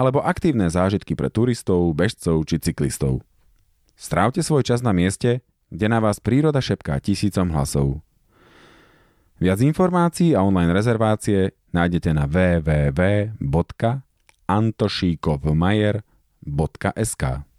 alebo aktívne zážitky pre turistov, bežcov či cyklistov. Strávte svoj čas na mieste, kde na vás príroda šepká tisícom hlasov. Viac informácií a online rezervácie nájdete na www.antošíkovmajer.sk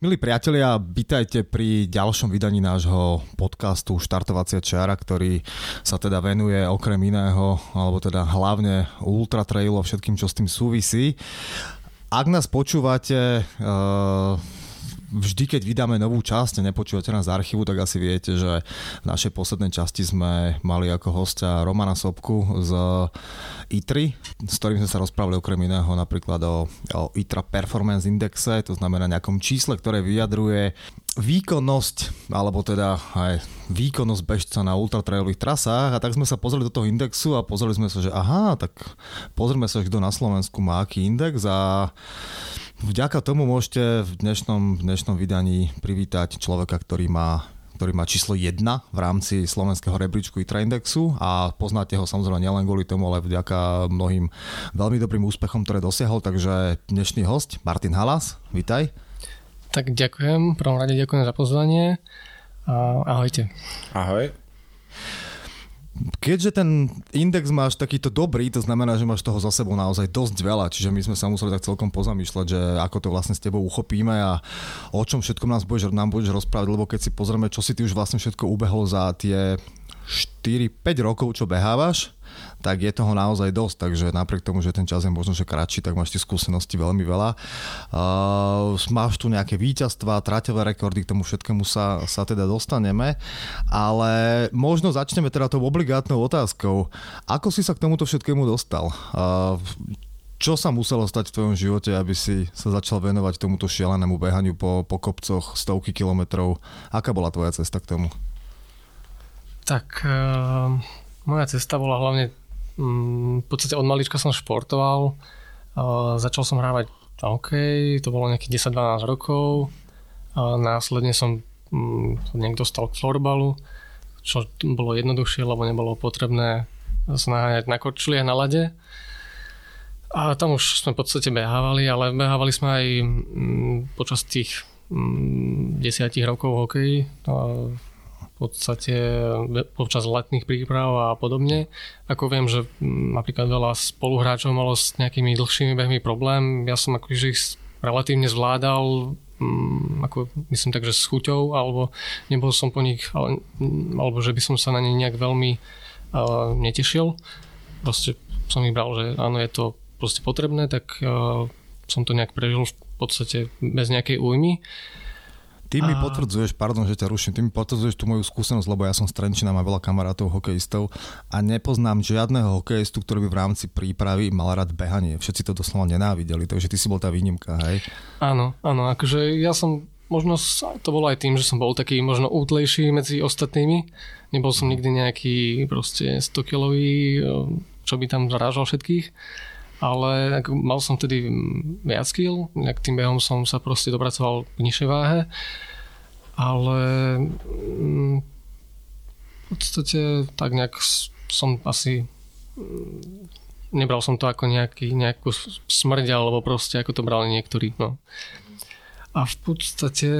Milí priatelia, vítajte pri ďalšom vydaní nášho podcastu Štartovacia čiara, ktorý sa teda venuje okrem iného, alebo teda hlavne ultra trailu a všetkým, čo s tým súvisí. Ak nás počúvate uh, vždy, keď vydáme novú časť a nepočúvate nás z archívu, tak asi viete, že v našej poslednej časti sme mali ako hostia Romana Sobku z ITRI, s ktorým sme sa rozprávali okrem iného napríklad o, o ITRA Performance Indexe, to znamená nejakom čísle, ktoré vyjadruje výkonnosť, alebo teda aj výkonnosť bežca na ultratrailových trasách. A tak sme sa pozreli do toho indexu a pozreli sme sa, že aha, tak pozrieme sa, kto na Slovensku má aký index a Vďaka tomu môžete v dnešnom, v dnešnom vydaní privítať človeka, ktorý má ktorý má číslo 1 v rámci slovenského rebríčku ITRA Indexu a poznáte ho samozrejme nielen kvôli tomu, ale vďaka mnohým veľmi dobrým úspechom, ktoré dosiahol. Takže dnešný host Martin Halas, vitaj. Tak ďakujem, prvom rade ďakujem za pozvanie. Ahojte. Ahoj. Keďže ten index máš takýto dobrý, to znamená, že máš toho za sebou naozaj dosť veľa, čiže my sme sa museli tak celkom pozamýšľať, že ako to vlastne s tebou uchopíme a o čom všetkom nás budeš, nám budeš rozprávať, lebo keď si pozrieme, čo si ty už vlastne všetko ubehol za tie 4-5 rokov, čo behávaš, tak je toho naozaj dosť, takže napriek tomu, že ten čas je možno že kratší, tak máš tie skúsenosti veľmi veľa. Uh, máš tu nejaké víťazstva, traťové rekordy, k tomu všetkému sa, sa teda dostaneme, ale možno začneme teda tou obligátnou otázkou. Ako si sa k tomuto všetkému dostal? Uh, čo sa muselo stať v tvojom živote, aby si sa začal venovať tomuto šialenému behaniu po, po kopcoch stovky kilometrov? Aká bola tvoja cesta k tomu? Tak uh, moja cesta bola hlavne v podstate od malička som športoval. Začal som hrávať hokej, to bolo nejakých 10-12 rokov. Následne som mm, niekto dostal k florbalu, čo bolo jednoduchšie, lebo nebolo potrebné naháňať na korčuliach na lade. A tam už sme v podstate behávali, ale behávali sme aj mm, počas tých desiatich rokov hokej podstate počas letných príprav a podobne. Ako viem, že mm, napríklad veľa spoluhráčov malo s nejakými dlhšími behmi problém. Ja som akože ich relatívne zvládal mm, ako myslím tak, že s chuťou, alebo nebol som po nich, ale, mm, alebo že by som sa na ne nejak veľmi uh, netešil. Proste som ich bral, že áno, je to proste potrebné, tak uh, som to nejak prežil v podstate bez nejakej újmy. Ty mi potvrdzuješ, pardon, že ťa ruším, ty mi potvrdzuješ tú moju skúsenosť, lebo ja som z Trenčina, mám veľa kamarátov hokejistov a nepoznám žiadneho hokejistu, ktorý by v rámci prípravy mal rád behanie. Všetci to doslova nenávideli, takže ty si bol tá výnimka, hej? Áno, áno, akože ja som, možno to bolo aj tým, že som bol taký možno útlejší medzi ostatnými. Nebol som nikdy nejaký proste 100 kilový, čo by tam zarážal všetkých ale mal som tedy viac skill, nejak tým behom som sa proste dopracoval k nižšej váhe, ale mm, v podstate tak nejak som asi mm, nebral som to ako nejaký, nejakú smrť alebo proste ako to brali niektorí. No. A v podstate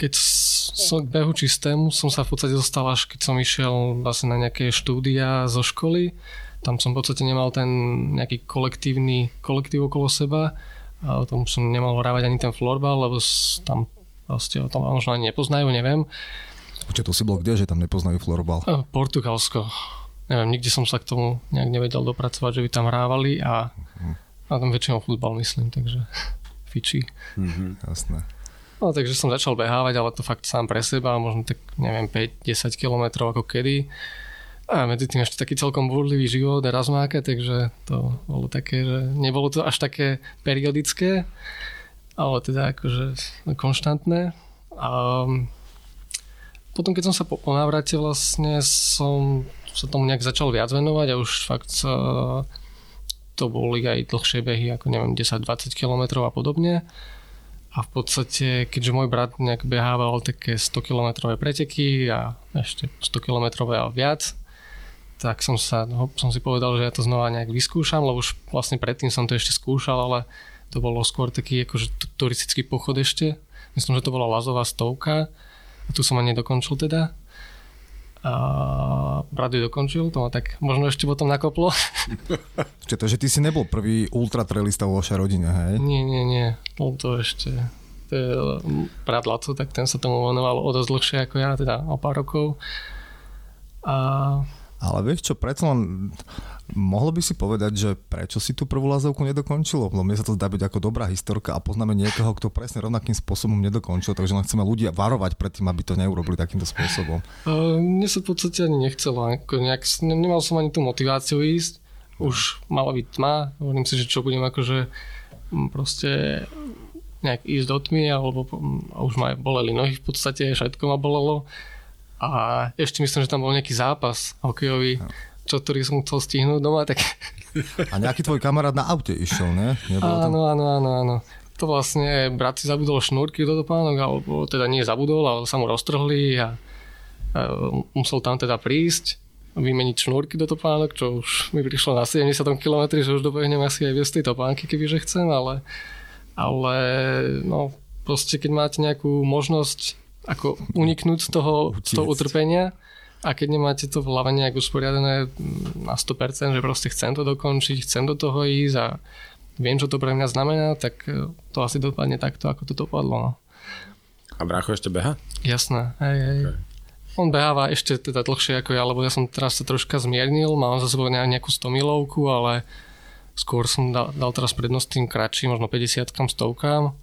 keď som k behu čistému som sa v podstate dostal až keď som išiel vlastne na nejaké štúdia zo školy. Tam som v podstate nemal ten nejaký kolektívny kolektív okolo seba. A o tom som nemal hrávať ani ten florbal, lebo tam proste o tom možno ani nepoznajú, neviem. Počkej, to si bol kde, že tam nepoznajú florbal? Portugalsko. Neviem, nikde som sa k tomu nejak nevedel dopracovať, že by tam hrávali a, a tam väčšinou futbal myslím, takže fičí. Mm-hmm, jasné. No takže som začal behávať, ale to fakt sám pre seba, možno tak neviem 5-10 km ako kedy. A medzi tým ešte taký celkom búrlivý život a razmáke, takže to bolo také, že nebolo to až také periodické, ale teda akože konštantné. A potom keď som sa po, po návrate vlastne som sa tomu nejak začal viac venovať a už fakt sa, to boli aj dlhšie behy, ako neviem 10-20 km a podobne. A v podstate, keďže môj brat nejak behával také 100 km preteky a ešte 100 km a viac, tak som, sa, no, som si povedal, že ja to znova nejak vyskúšam, lebo už vlastne predtým som to ešte skúšal, ale to bolo skôr taký akože turistický pochod ešte. Myslím, že to bola Lazová stovka a tu som ani nedokončil teda a brat ju dokončil, to ma tak možno ešte potom nakoplo. Čiže to, že ty si nebol prvý ultratrailista vo vašej rodine, hej? Nie, nie, nie. Bol to ešte to je brat Laco, tak ten sa tomu venoval o dosť dlhšie ako ja, teda o pár rokov. A ale vieš čo, predsa len mohlo by si povedať, že prečo si tú prvú lazovku nedokončilo? Lebo mne sa to zdá byť ako dobrá historka a poznáme niekoho, kto presne rovnakým spôsobom nedokončil, takže len chceme ľudia varovať pred tým, aby to neurobili takýmto spôsobom. Uh, mne sa v podstate ani nechcelo. Ako nejak, nemal som ani tú motiváciu ísť. Už mala byť tma. Hovorím si, že čo budem akože proste nejak ísť do tmy, alebo a už ma boleli nohy v podstate, všetko ma bolelo a ešte myslím, že tam bol nejaký zápas hokejový, čo, ktorý som chcel stihnúť doma, tak... A nejaký tvoj kamarát na aute išiel, ne? áno, áno, áno, áno. To vlastne brat si zabudol šnúrky do topánok, alebo teda nie zabudol, ale sa mu roztrhli a, a musel tam teda prísť vymeniť šnúrky do topánok, čo už mi prišlo na 70 km, že už dobehnem asi aj bez tej topánky, kebyže chcem, ale, ale no, proste keď máte nejakú možnosť ako uniknúť z toho, z toho utrpenia a keď nemáte to v hlave nejak usporiadané na 100%, že proste chcem to dokončiť, chcem do toho ísť a viem, čo to pre mňa znamená, tak e, to asi dopadne takto, ako to dopadlo. No. A brácho ešte beha? Jasné, hej, hej. Okay. On beháva ešte teda dlhšie ako ja, lebo ja som teraz sa troška zmiernil, mám za sebou nejakú 100 milovku, ale skôr som dal, dal teraz prednosť tým kratším, možno 50 stovkám,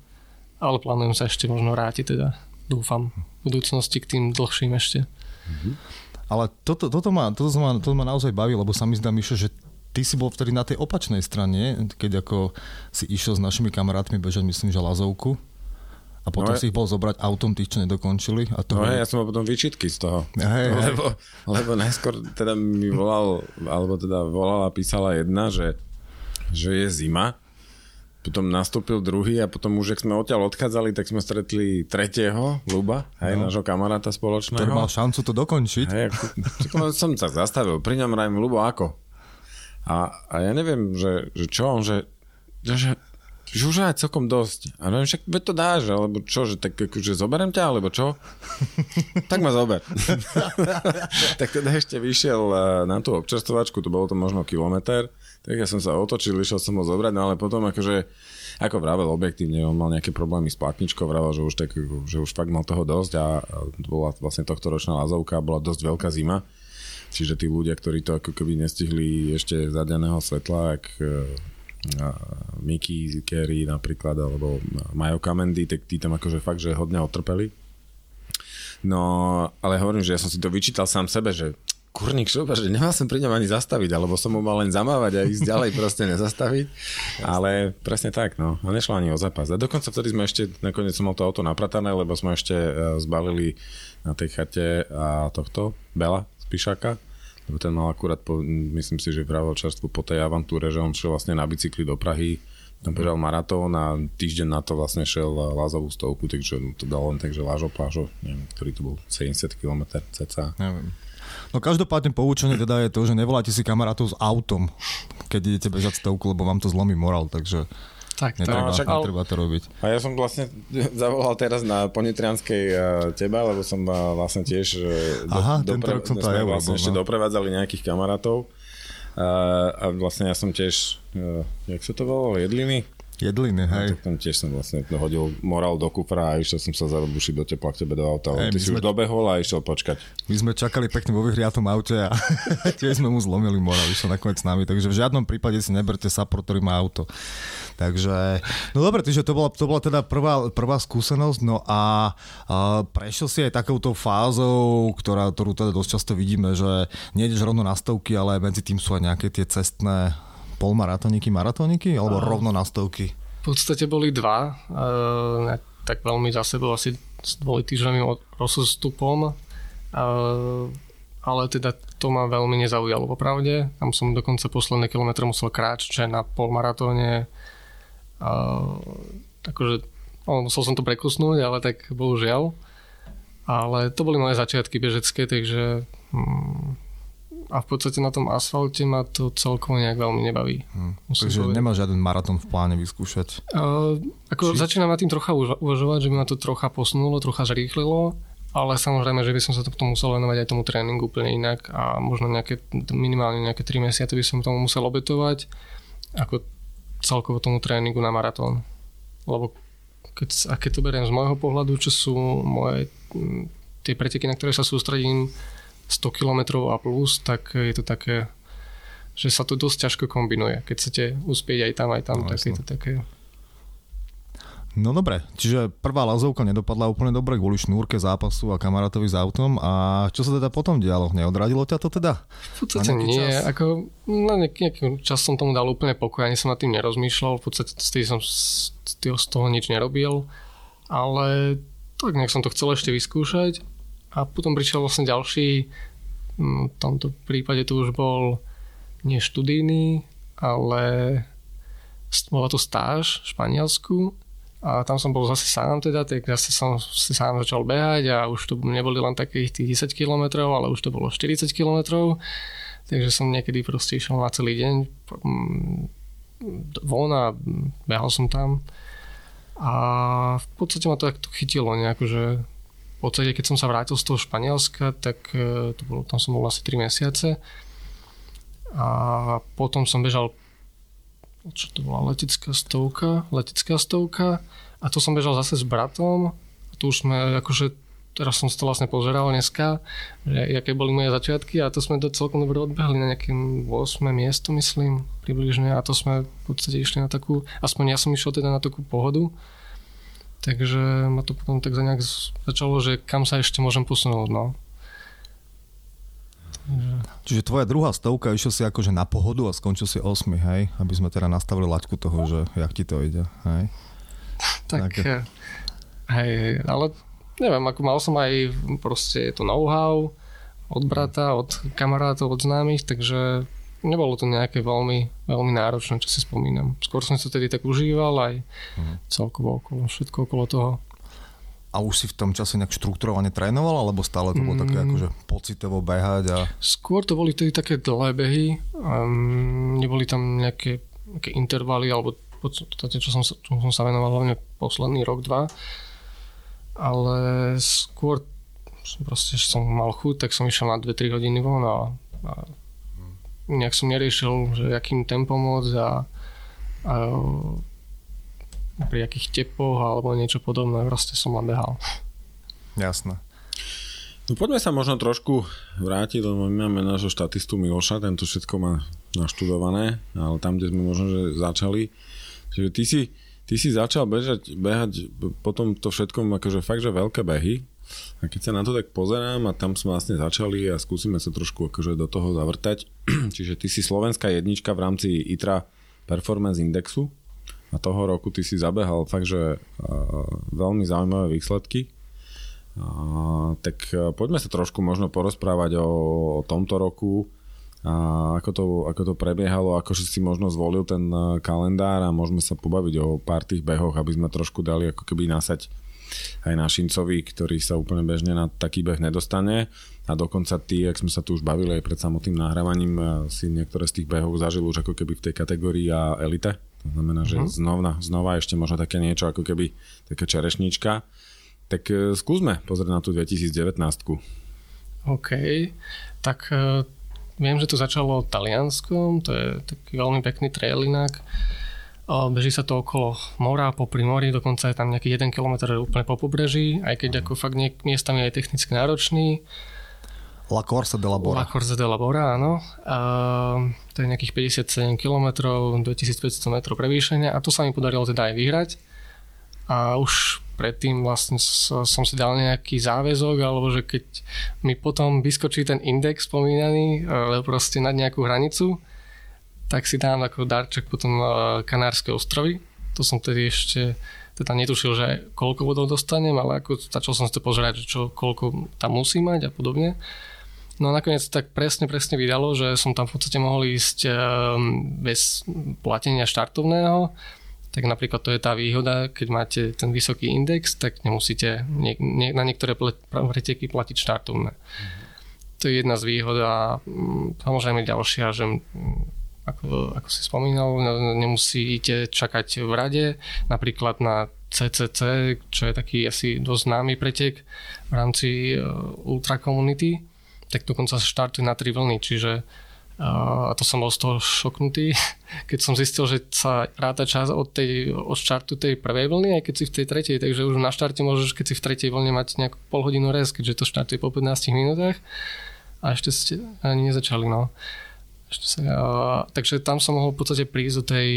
ale plánujem sa ešte možno vrátiť teda dúfam v budúcnosti k tým dlhším ešte. Mm-hmm. Ale toto, toto, ma, toto, ma, toto ma naozaj baví, lebo sa mi zdá, Mišo, že ty si bol vtedy na tej opačnej strane, keď ako si išiel s našimi kamarátmi bežať, myslím, že Lazovku. A potom no, si ich bol zobrať autom tých, čo nedokončili. A to no je... ja som mal potom vyčitky z toho. Hej, lebo, lebo najskôr teda mi volal, alebo teda volala, písala jedna, že, že je zima potom nastúpil druhý a potom už, ak sme odtiaľ odchádzali, tak sme stretli tretieho, Luba, aj no. nášho kamaráta spoločného. Ktorý mal šancu to dokončiť. Hej, ako, som sa zastavil, pri ňom rajím, Lubo, ako? A, a ja neviem, že, že čo on, že, že, už aj celkom dosť. A neviem, však to dáš, alebo čo, že tak akože zoberiem ťa, alebo čo? tak ma zober. tak teda ešte vyšiel eh, na tú občerstvovačku, to bolo to možno kilometr, tak ja som sa otočil, išiel som ho zobrať, no ale potom akože, ako vravel objektívne, on mal nejaké problémy s platničkou, vravel, že už, tak, že už fakt mal toho dosť a bola vlastne tohto ročná lazovka, bola dosť veľká zima. Čiže tí ľudia, ktorí to ako keby nestihli ešte za daného svetla, ak Mickey, Kerry napríklad, alebo Majo Kamendy, tak tí tam akože fakt, že hodne otrpeli. No, ale hovorím, že ja som si to vyčítal sám sebe, že kurník šupa, že nemal som pri ňom ani zastaviť, alebo som mu mal len zamávať a ísť ďalej proste nezastaviť. Ale presne tak, no. A nešlo ani o zápas. A dokonca vtedy sme ešte, nakoniec som mal to auto napratané, lebo sme ešte e, zbalili na tej chate a tohto, Bela z Pišaka, lebo ten mal akurát, po, myslím si, že vravel čerstvo po tej avantúre, že on šiel vlastne na bicykli do Prahy, tam bežal maratón a týždeň na to vlastne šiel lázovú stovku, takže to dal len tak, že lážo plážo, neviem, ktorý to bol 70 km cca. Neviem. No každopádne poučenie teda je to, že nevoláte si kamarátov s autom, keď idete bežať stovku, lebo vám to zlomí morál, takže tak, netreba, no, však, netreba to robiť. A ja som vlastne zavolal teraz na Ponitrianskej uh, teba, lebo som uh, vlastne tiež uh, do, Aha, dopre- som to aj vlastne ešte no. doprevádzali nejakých kamarátov. Uh, a vlastne ja som tiež, uh, jak sa to volalo, jedliny? Jedliny, no, hej. No, tak tam tiež som vlastne hodil morál do kufra a išiel som sa zarobušiť do tepla k tebe do auta. Hey, ty si sme... už dobehol a išiel počkať. My sme čakali pekne vo vyhriatom aute a tiež sme mu zlomili morál, išiel nakoniec s nami, takže v žiadnom prípade si neberte sapor, ktorý má auto. Takže, no dobre, takže to bola, to bola teda prvá, prvá skúsenosť, no a, a prešiel si aj takouto fázou, ktorá, ktorú teda dosť často vidíme, že nejdeš rovno na stovky, ale medzi tým sú aj nejaké tie cestné polmaratóniky, maratóniky alebo a... rovno na stovky? V podstate boli dva, e, tak veľmi za sebou asi s dvojtýždňovým rozostupom, e, ale teda to ma veľmi nezaujalo popravde. Tam som dokonca posledné kilometre musel kráčať na polmaratóne. E, takže no, musel som to prekusnúť, ale tak bohužiaľ. Ale to boli moje začiatky bežecké, takže hm, a v podstate na tom asfalte ma to celkovo nejak veľmi nebaví. Hmm. Takže nemá žiaden maratón v pláne vyskúšať? Uh, ako Či... začínam na tým trocha uvažovať, že by ma to trocha posunulo, trocha zrýchlilo, ale samozrejme, že by som sa to potom musel venovať aj tomu tréningu úplne inak a možno nejaké, minimálne nejaké 3 mesiace by som tomu musel obetovať ako celkovo tomu tréningu na maratón. Lebo keď, a keď to beriem z môjho pohľadu, čo sú moje tie preteky, na ktoré sa sústredím, 100 km a plus, tak je to také, že sa to dosť ťažko kombinuje. Keď chcete uspieť aj tam, aj tam, no, tak jasno. je to také... No dobre, čiže prvá lazovka nedopadla úplne dobre kvôli šnúrke zápasu a kamarátovi s autom. A čo sa teda potom dialo? Neodradilo ťa to teda? V podstate nie. Čas? Ako, na nejaký, nejaký čas som tomu dal úplne pokoj, ani som nad tým nerozmýšľal. V podstate z som z toho nič nerobil. Ale tak nejak som to chcel ešte vyskúšať a potom prišiel vlastne ďalší, mm, v tomto prípade to už bol nie študijný, ale bola to stáž v Španielsku a tam som bol zase sám teda, tak zase som si sám začal behať a už to neboli len takých tých 10 km, ale už to bolo 40 km, takže som niekedy proste išiel na celý deň mm, von a behal som tam. A v podstate ma to takto chytilo nejako, že v podstate, keď som sa vrátil z toho Španielska, tak e, to bolo, tam som bol asi 3 mesiace. A potom som bežal čo to bola letecká stovka, letecká stovka. A to som bežal zase s bratom. A tu už sme akože teraz som to vlastne pozeral dneska, že aké boli moje začiatky. A to sme to celkom dobre odbehli na nejakým 8. miesto, myslím, približne. A to sme v podstate išli na takú, aspoň ja som išiel teda na takú pohodu Takže ma to potom tak za nejak začalo, že kam sa ešte môžem posunúť, no. Čiže tvoja druhá stovka išiel si akože na pohodu a skončil si 8, hej? Aby sme teda nastavili laťku toho, že jak ti to ide, hej? tak, Také... hej, ale neviem, ako mal som aj proste to know-how od brata, od kamarátov, od známych, takže nebolo to nejaké veľmi, veľmi náročné, čo si spomínam. Skôr som to tedy tak užíval aj uh-huh. celkovo okolo, všetko okolo toho. A už si v tom čase nejak štruktúrovane trénoval, alebo stále to bolo mm. také akože pocitovo behať? A... Skôr to boli tedy také dlhé behy, um, neboli tam nejaké, nejaké intervaly, alebo podstate, čo som, čo som sa venoval hlavne posledný rok, dva. Ale skôr proste, že som mal chuť, tak som išiel na 2-3 hodiny von a, a nejak som neriešil, že akým tempom môcť a, a pri akých tepoch alebo niečo podobné, proste som len behal. Jasné. No poďme sa možno trošku vrátiť, lebo my máme nášho štatistu Miloša, tento všetko má naštudované, ale tam, kde sme možno že začali, že ty si, ty si začal bežať, behať potom to všetkom akože fakt, že veľké behy, a keď sa na to tak pozerám a tam sme vlastne začali a skúsime sa trošku akože do toho zavrtať. Čiže ty si slovenská jednička v rámci ITRA Performance Indexu a toho roku ty si zabehal fakt, že veľmi zaujímavé výsledky. Uh, tak poďme sa trošku možno porozprávať o, o tomto roku, a ako to, ako to prebiehalo, ako si možno zvolil ten kalendár a môžeme sa pobaviť o pár tých behoch, aby sme trošku dali ako keby nasať aj našincovi, ktorý sa úplne bežne na taký beh nedostane a dokonca ty, ak sme sa tu už bavili aj pred samotným nahrávaním, e, si niektoré z tých behov zažil už ako keby v tej kategórii a elite. To znamená, že uh-huh. znova, znova ešte možno také niečo ako keby taká čerešnička. Tak e, skúsme pozrieť na tú 2019. OK, tak Viem, že to začalo Talianskom, to je taký veľmi pekný trail inak. Beží sa to okolo mora, popri mori, dokonca je tam nejaký 1 km úplne po pobreží, aj keď ako fakt nie, miestami je technicky náročný. La Corsa de la Bora. La Corsa de la Bora, áno. A, to je nejakých 57 km, 2500 metrov prevýšenia a to sa mi podarilo teda aj vyhrať. A už predtým vlastne som si dal nejaký záväzok, alebo že keď mi potom vyskočí ten index spomínaný, alebo proste nad nejakú hranicu, tak si dám ako darček potom e, Kanárske ostrovy. To som tedy ešte teda netušil, že koľko bodov dostanem, ale ako začal som si to pozerať, čo, koľko tam musí mať a podobne. No a nakoniec tak presne, presne vydalo, že som tam v podstate mohol ísť e, bez platenia štartovného tak napríklad to je tá výhoda, keď máte ten vysoký index, tak nemusíte nie, nie, na niektoré preteky platiť štartovné. Mm-hmm. To je jedna z výhod a mm, samozrejme ďalšia, že mm, ako, ako si spomínal, nemusíte čakať v rade, napríklad na CCC, čo je taký asi dosť známy pretek v rámci uh, ultra community, tak dokonca sa štartuje na tri vlny, čiže a to som bol z toho šoknutý, keď som zistil, že sa ráta čas od, tej, od štartu tej prvej vlny, aj keď si v tej tretej, takže už na štarte môžeš, keď si v tretej vlne mať nejakú pol hodinu res, keďže to štartuje po 15 minútach a ešte ste ani nezačali, no. Ešte sa, a, takže tam som mohol v podstate prísť do tej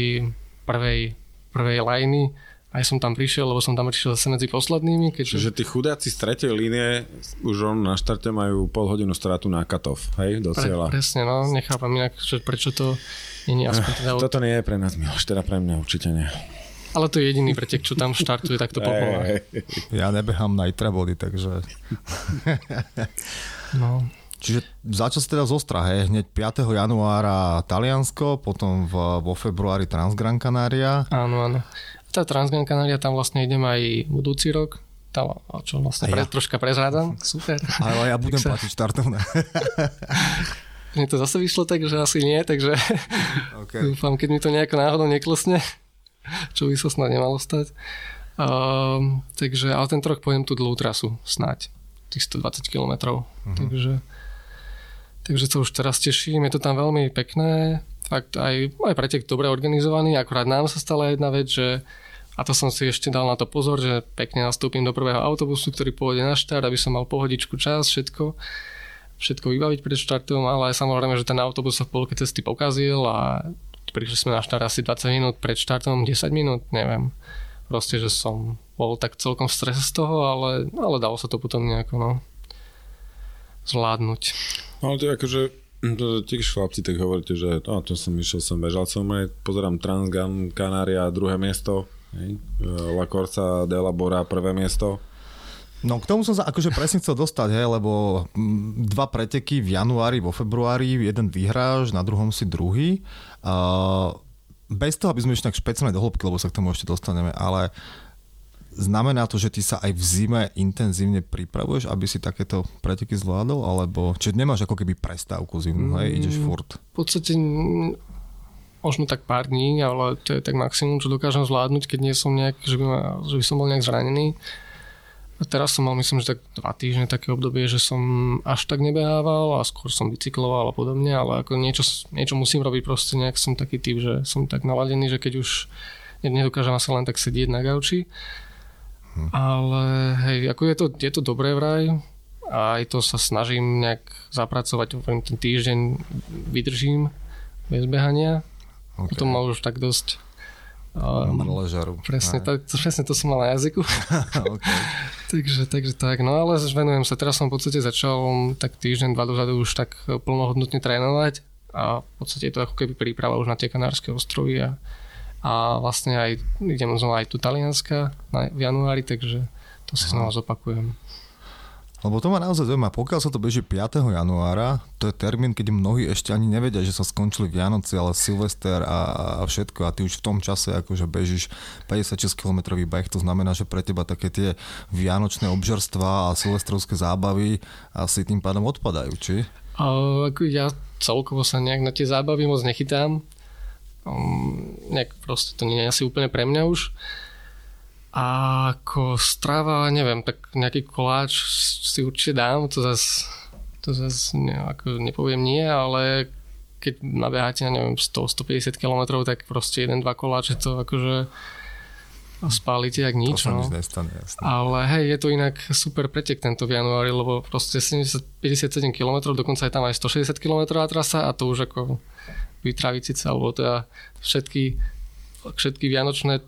prvej, prvej lajny aj som tam prišiel, lebo som tam prišiel zase medzi poslednými. Keďže... Čiže tí chudáci z tretej línie už on na štarte majú pol hodinu stratu na katov, hej, do cieľa. Pre, presne, no, nechápam inak, že prečo to nie je aspoň teda... Toto nie je pre nás, Miloš, teda pre mňa určite nie. Ale to je jediný pretek, čo tam štartuje takto po Ja nebehám na itra body, takže... no. Čiže začal si teda z Ostra, hej, hneď 5. januára Taliansko, potom v, vo februári Transgran Canaria. Áno, áno. Tá Transgran Canaria, tam vlastne idem aj budúci rok. Tam, čo vlastne pre, ja. troška prezrádam. Super. Ale ja budem sa... platiť štartovné. Mne to zase vyšlo tak, že asi nie, takže okay. dúfam, keď mi to nejako náhodou neklesne, čo by sa snad nemalo stať. Um, takže, ale ten rok pojem tú dlhú trasu, snáď. Tých 120 km. Uh-huh. Takže, takže to už teraz teším. Je to tam veľmi pekné fakt aj, aj pretek dobre organizovaný, akurát nám sa stala jedna vec, že a to som si ešte dal na to pozor, že pekne nastúpim do prvého autobusu, ktorý pôjde na štart, aby som mal pohodičku čas, všetko, všetko vybaviť pred štartom, ale samozrejme, že ten autobus sa v polke cesty pokazil a prišli sme na štart asi 20 minút pred štartom, 10 minút, neviem. Proste, že som bol tak celkom v strese z toho, ale, ale dalo sa to potom nejako no, zvládnuť. Ale to je akože to tiež chlapci tak hovoríte, že no, to som išiel, som bežal som aj, pozerám Transgan, Kanária, druhé miesto, hej? La Corsa de la Bora, prvé miesto. No k tomu som sa akože presne chcel dostať, hej, lebo hm, dva preteky v januári, vo februári, jeden vyhráš, na druhom si druhý. Uh, bez toho, aby sme išli tak špeciálne do hĺbky, lebo sa k tomu ešte dostaneme, ale Znamená to, že ty sa aj v zime intenzívne pripravuješ, aby si takéto preteky zvládol? Alebo, či nemáš ako keby prestávku zimnú, hej, ideš mm, furt? V podstate možno tak pár dní, ale to je tak maximum, čo dokážem zvládnuť, keď nie som nejak, že by, ma, že by som bol nejak zranený. A teraz som mal, myslím, že tak dva týždne také obdobie, že som až tak nebehával a skôr som bicykloval a podobne, ale ako niečo, niečo musím robiť, proste nejak som taký typ, že som tak naladený, že keď už nedokážem asi len tak sedieť na gauči, Hm. Ale hej, ako je to, je to dobré vraj a aj to sa snažím nejak zapracovať, ten týždeň vydržím bez behania. Okay. Potom mal už tak dosť Um, ležaru. Presne, to, presne to som mal na jazyku. okay. takže, takže tak, no ale venujem sa, teraz som v podstate začal tak týždeň, dva dozadu už tak plnohodnotne trénovať a v podstate je to ako keby príprava už na tie Kanárske ostrovy a a vlastne aj idem znova aj tu Talianska v januári, takže to si znova zopakujem. Lebo to ma naozaj zaujíma, pokiaľ sa to beží 5. januára, to je termín, keď mnohí ešte ani nevedia, že sa skončili Vianoci, ale Silvester a, a všetko a ty už v tom čase akože bežíš 56 km beh, to znamená, že pre teba také tie vianočné obžerstva a silvestrovské zábavy asi tým pádom odpadajú, či? Ako ja celkovo sa nejak na tie zábavy moc nechytám. Um, nejak proste to nie je asi úplne pre mňa už. A ako strava, neviem, tak nejaký koláč si určite dám, to zase to zase ne, ako nepoviem nie, ale keď nabeháte, neviem, 100-150 km, tak proste jeden, dva koláče to akože spálite jak nič. To no. nič nestane, jasne. Ale hej, je to inak super pretek tento v januári, lebo proste 70, 57 km, dokonca je tam aj 160 km trasa a to už ako vytravice, alebo teda všetky, všetky vianočné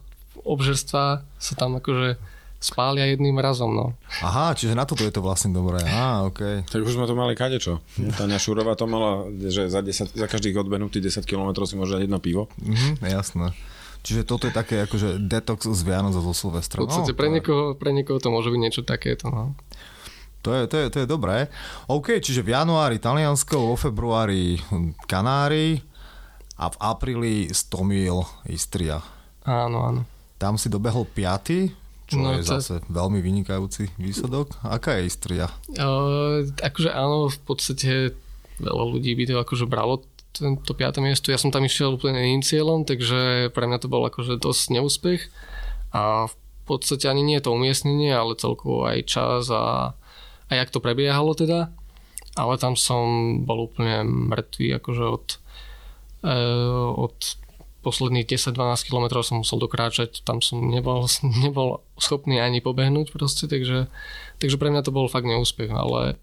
obžerstva sa tam akože spália jedným razom, no. Aha, čiže na toto je to vlastne dobré. Á, OK. Tak už sme to mali kadečo. Tania Šurová to mala, že za, 10, za každých odbenutých 10 km si môže dať jedno pivo. Mhm, jasné. Čiže toto je také akože detox z Vianoc a zo Silvestra. V podstate no, pre, niekoho, pre niekoho to môže byť niečo takéto, no. To je, to, je, to je dobré. OK, čiže v januári Taliansko, vo februári Kanári a v apríli 100 mil Istria. Áno, áno. Tam si dobehol 5, čo No, je to- zase veľmi vynikajúci výsledok. Aká je Istria? Uh, akože áno, v podstate veľa ľudí by to akože bralo tento piaté miesto. Ja som tam išiel úplne iným cieľom, takže pre mňa to bol akože dosť neúspech. A v podstate ani nie je to umiestnenie, ale celkovo aj čas a, a jak to prebiehalo teda. Ale tam som bol úplne mŕtvý, akože od, od posledných 10-12 km som musel dokráčať, tam som nebol, nebol schopný ani pobehnúť proste, takže, takže pre mňa to bol fakt neúspech, ale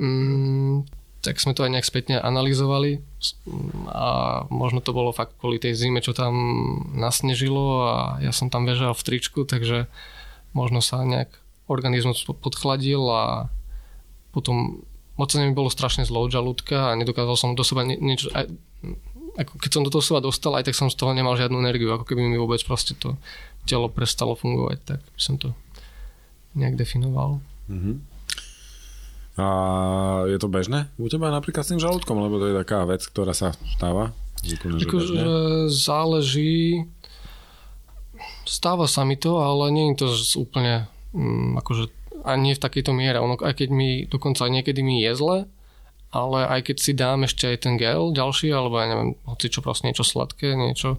mm, tak sme to aj nejak spätne analyzovali a možno to bolo fakt kvôli tej zime, čo tam nasnežilo a ja som tam bežal v tričku, takže možno sa nejak organizmus podchladil a potom moc mi bolo strašne zlo od žalúdka a nedokázal som do seba nie, niečo, aj, ako keď som do toho seba dostal, aj tak som z toho nemal žiadnu energiu, ako keby mi vôbec proste to telo prestalo fungovať, tak by som to nejak definoval. Mhm. A je to bežné u teba napríklad s tým žalúdkom, lebo to je taká vec, ktorá sa stáva. Úplne, že Akože bežne. záleží, stáva sa mi to, ale nie je to úplne mm, akože ani v takejto miere. Ono, aj keď mi, dokonca niekedy mi je zle, ale aj keď si dám ešte aj ten gel ďalší, alebo ja neviem, hoci čo proste niečo sladké, niečo,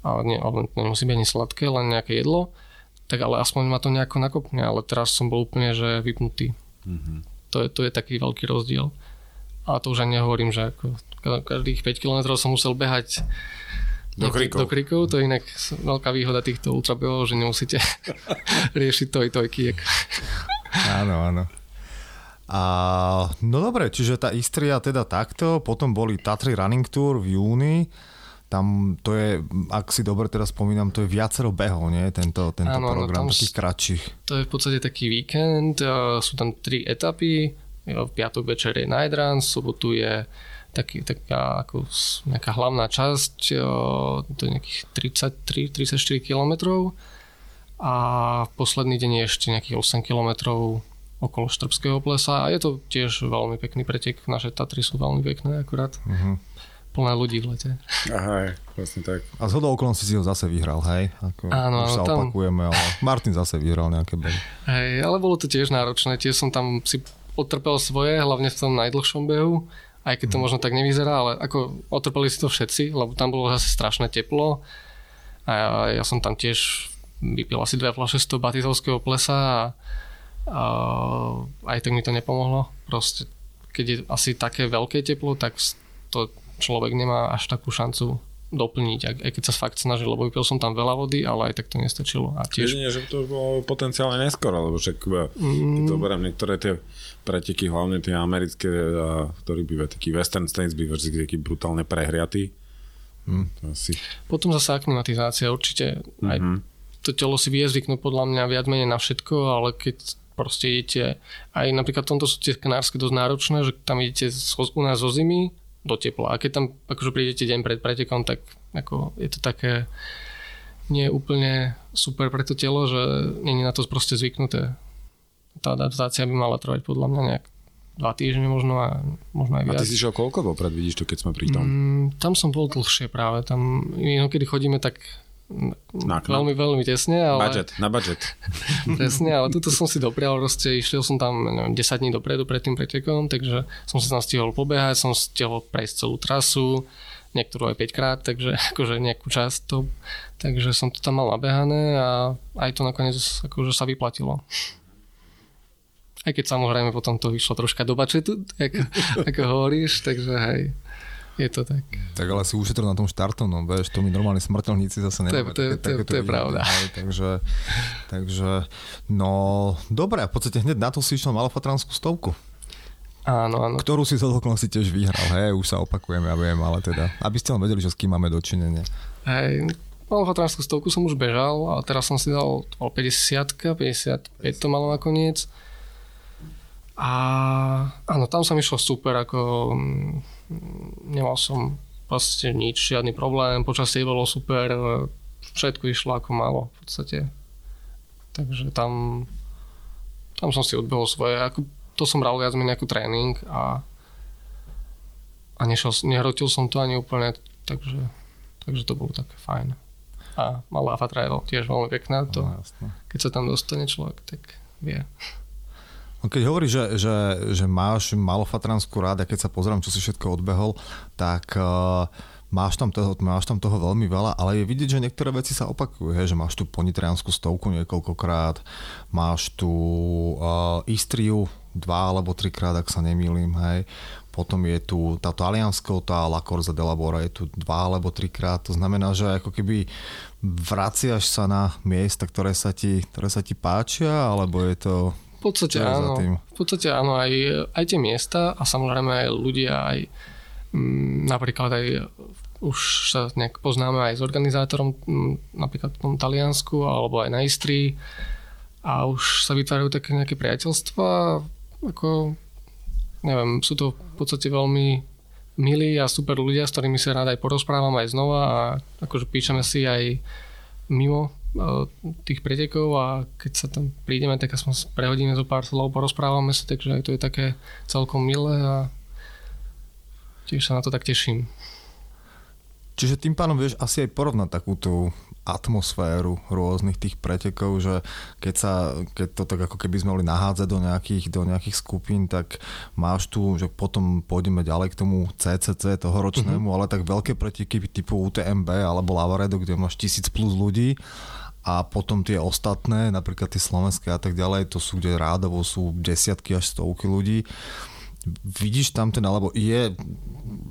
ale nie, alebo nemusí byť ani sladké, len nejaké jedlo, tak ale aspoň ma to nejako nakopne, ale teraz som bol úplne, že vypnutý. Mhm. To, je, to je taký veľký rozdiel. A to už ani nehovorím, že ako ka- každých 5 km som musel behať Do krikov. do krikov. To je inak veľká výhoda týchto ultrabehov, že nemusíte riešiť toj tojky. jak- Áno, áno. A, no dobre, čiže tá Istria teda takto, potom boli Tatry Running Tour v júni, tam to je, ak si dobre teraz spomínam, to je viacero behov, nie? Tento, tento Áno, program, tam takých kratších. To je v podstate taký víkend, sú tam tri etapy, v piatok večer je night run, v sobotu je taký, taká ako nejaká hlavná časť, to je nejakých 33-34 km a posledný deň je ešte nejakých 8 km okolo Štrbského plesa a je to tiež veľmi pekný pretek. Naše Tatry sú veľmi pekné akurát. Uh-huh. Plné ľudí v lete. Aha, vlastne tak. A z hodou okolností si ho zase vyhral, hej? Ako, Áno, už sa tam- opakujeme, ale Martin zase vyhral nejaké behy. Hej, ale bolo to tiež náročné. Tiež som tam si otrpel svoje, hlavne v tom najdlhšom behu. Aj keď to možno tak nevyzerá, ale ako otrpeli si to všetci, lebo tam bolo zase strašné teplo. A ja, ja som tam tiež vypil asi dve fľaše z toho batizovského plesa a aj tak mi to nepomohlo. Proste, keď je asi také veľké teplo, tak to človek nemá až takú šancu doplniť, aj, aj keď sa fakt snažil, lebo vypil som tam veľa vody, ale aj tak to nestačilo. A tiež Jedine, že to bolo potenciálne neskoro, lebo však mm. to beriem niektoré tie preteky, hlavne tie americké, a, ktorý býva taký Western States, býva vždy taký brutálne prehriatý. Hm, to asi. Potom zase aklimatizácia určite. Aj Mhm. to telo si vie zvyknúť podľa mňa viac menej na všetko, ale keď proste idete, aj napríklad v tomto sú tie kanárske dosť náročné, že tam idete z, u nás zo zimy do tepla. A keď tam akože prídete deň pred pretekom, tak ako je to také nie úplne super pre to telo, že nie je na to proste zvyknuté. tá adaptácia by mala trvať podľa mňa nejak dva týždne možno a možno aj viac. A ty si šiel koľko vopred, vidíš to, keď sme pri tom? Mm, tam som bol dlhšie práve. Tam inokedy chodíme tak Na knap. veľmi, veľmi tesne, ale... Budget, na budget. Presne, ale tuto som si doprial, proste išiel som tam neviem, 10 dní dopredu pred tým pretekom, takže som si tam stihol pobehať, som stihol prejsť celú trasu, niektorú aj 5 krát, takže akože nejakú časť to, takže som to tam mal nabehané a aj to nakoniec akože sa vyplatilo. Aj keď samozrejme potom to vyšlo troška do bačetu, ako, ako hovoríš, takže hej, je to tak. Tak ale si ušetril na tom štartovnom, vieš, to my normálni smrteľníci zase nemáme. to je- to je- to je pravda. hej, takže, takže, no, dobre, a v podstate hneď na to si išiel malofatranskú stovku, Áno, áno. ktorú si z si tiež vyhral, hej, už sa opakujeme, ja viem, ale teda, aby ste len vedeli, že s kým máme dočinenie. Hej, Malfatranskú stovku som už bežal a teraz som si dal to bolo 50 55 to malo nakoniec. A áno, tam sa mi išlo super, ako mm, nemal som proste nič, žiadny problém, počasie bolo super, všetko išlo ako malo v podstate. Takže tam, tam som si odbehol svoje, ako, to som bral viac menej ako tréning a, a nešiel, nehrotil som to ani úplne, takže, takže to bolo také fajn. A malá fatra je tiež veľmi pekná, to, No, keď sa tam dostane človek, tak vie. No keď hovoríš, že, že, že máš malofatranskú rád a keď sa pozerám, čo si všetko odbehol, tak uh, máš, tam toho, máš tam toho veľmi veľa, ale je vidieť, že niektoré veci sa opakujú, hej, že máš tu ponitrianskú stovku niekoľkokrát, máš tu uh, Istriu dva alebo trikrát, ak sa nemýlim, hej. Potom je tu tá Taliansko, tá La Corza della Bora je tu dva alebo trikrát. To znamená, že ako keby vraciaš sa na miesta, ktoré sa ti, ktoré sa ti páčia, alebo je to V podstate Čo áno. V podstate áno, aj, aj tie miesta a samozrejme aj ľudia, aj mm, napríklad aj už sa nejak poznáme aj s organizátorom, mm, napríklad v tom Taliansku alebo aj na Istrii a už sa vytvárajú také nejaké priateľstva, ako neviem, sú to v podstate veľmi milí a super ľudia, s ktorými sa rád aj porozprávam aj znova a akože píšeme si aj mimo tých pretekov a keď sa tam prídeme, tak aspoň prehodíme zo pár slov, porozprávame sa, takže aj to je také celkom milé a tiež sa na to tak teším. Čiže tým pádom vieš asi aj porovnať takú tú atmosféru rôznych tých pretekov, že keď, sa, keď to tak ako keby sme mali nahádzať do nejakých, do nejakých skupín, tak máš tu, že potom pôjdeme ďalej k tomu CCC toho ročnému, mm-hmm. ale tak veľké preteky typu UTMB alebo Lavaredo, kde máš tisíc plus ľudí a potom tie ostatné, napríklad tie slovenské a tak ďalej, to sú kde rádovo sú desiatky až stovky ľudí. Vidíš tam ten, alebo je,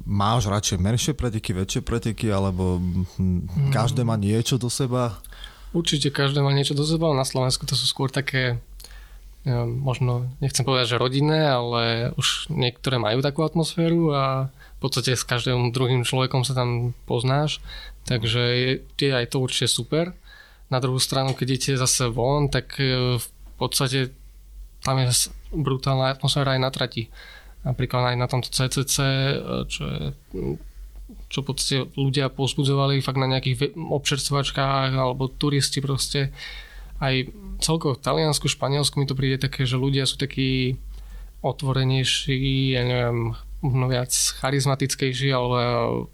máš radšej menšie preteky, väčšie preteky, alebo hm, každé má niečo do seba? Určite každé má niečo do seba, na Slovensku to sú skôr také možno, nechcem povedať, že rodinné, ale už niektoré majú takú atmosféru a v podstate s každým druhým človekom sa tam poznáš, takže je, je aj to určite super. Na druhú stranu, keď idete zase von, tak e, v podstate tam je brutálna atmosféra aj na trati. Napríklad aj na tomto CCC, e, čo je čo podstate ľudia pozbudzovali fakt na nejakých občerstvačkách alebo turisti proste. Aj celkovo v Taliansku, Španielsku mi to príde také, že ľudia sú takí otvorenejší, ja neviem, viac charizmatickejší alebo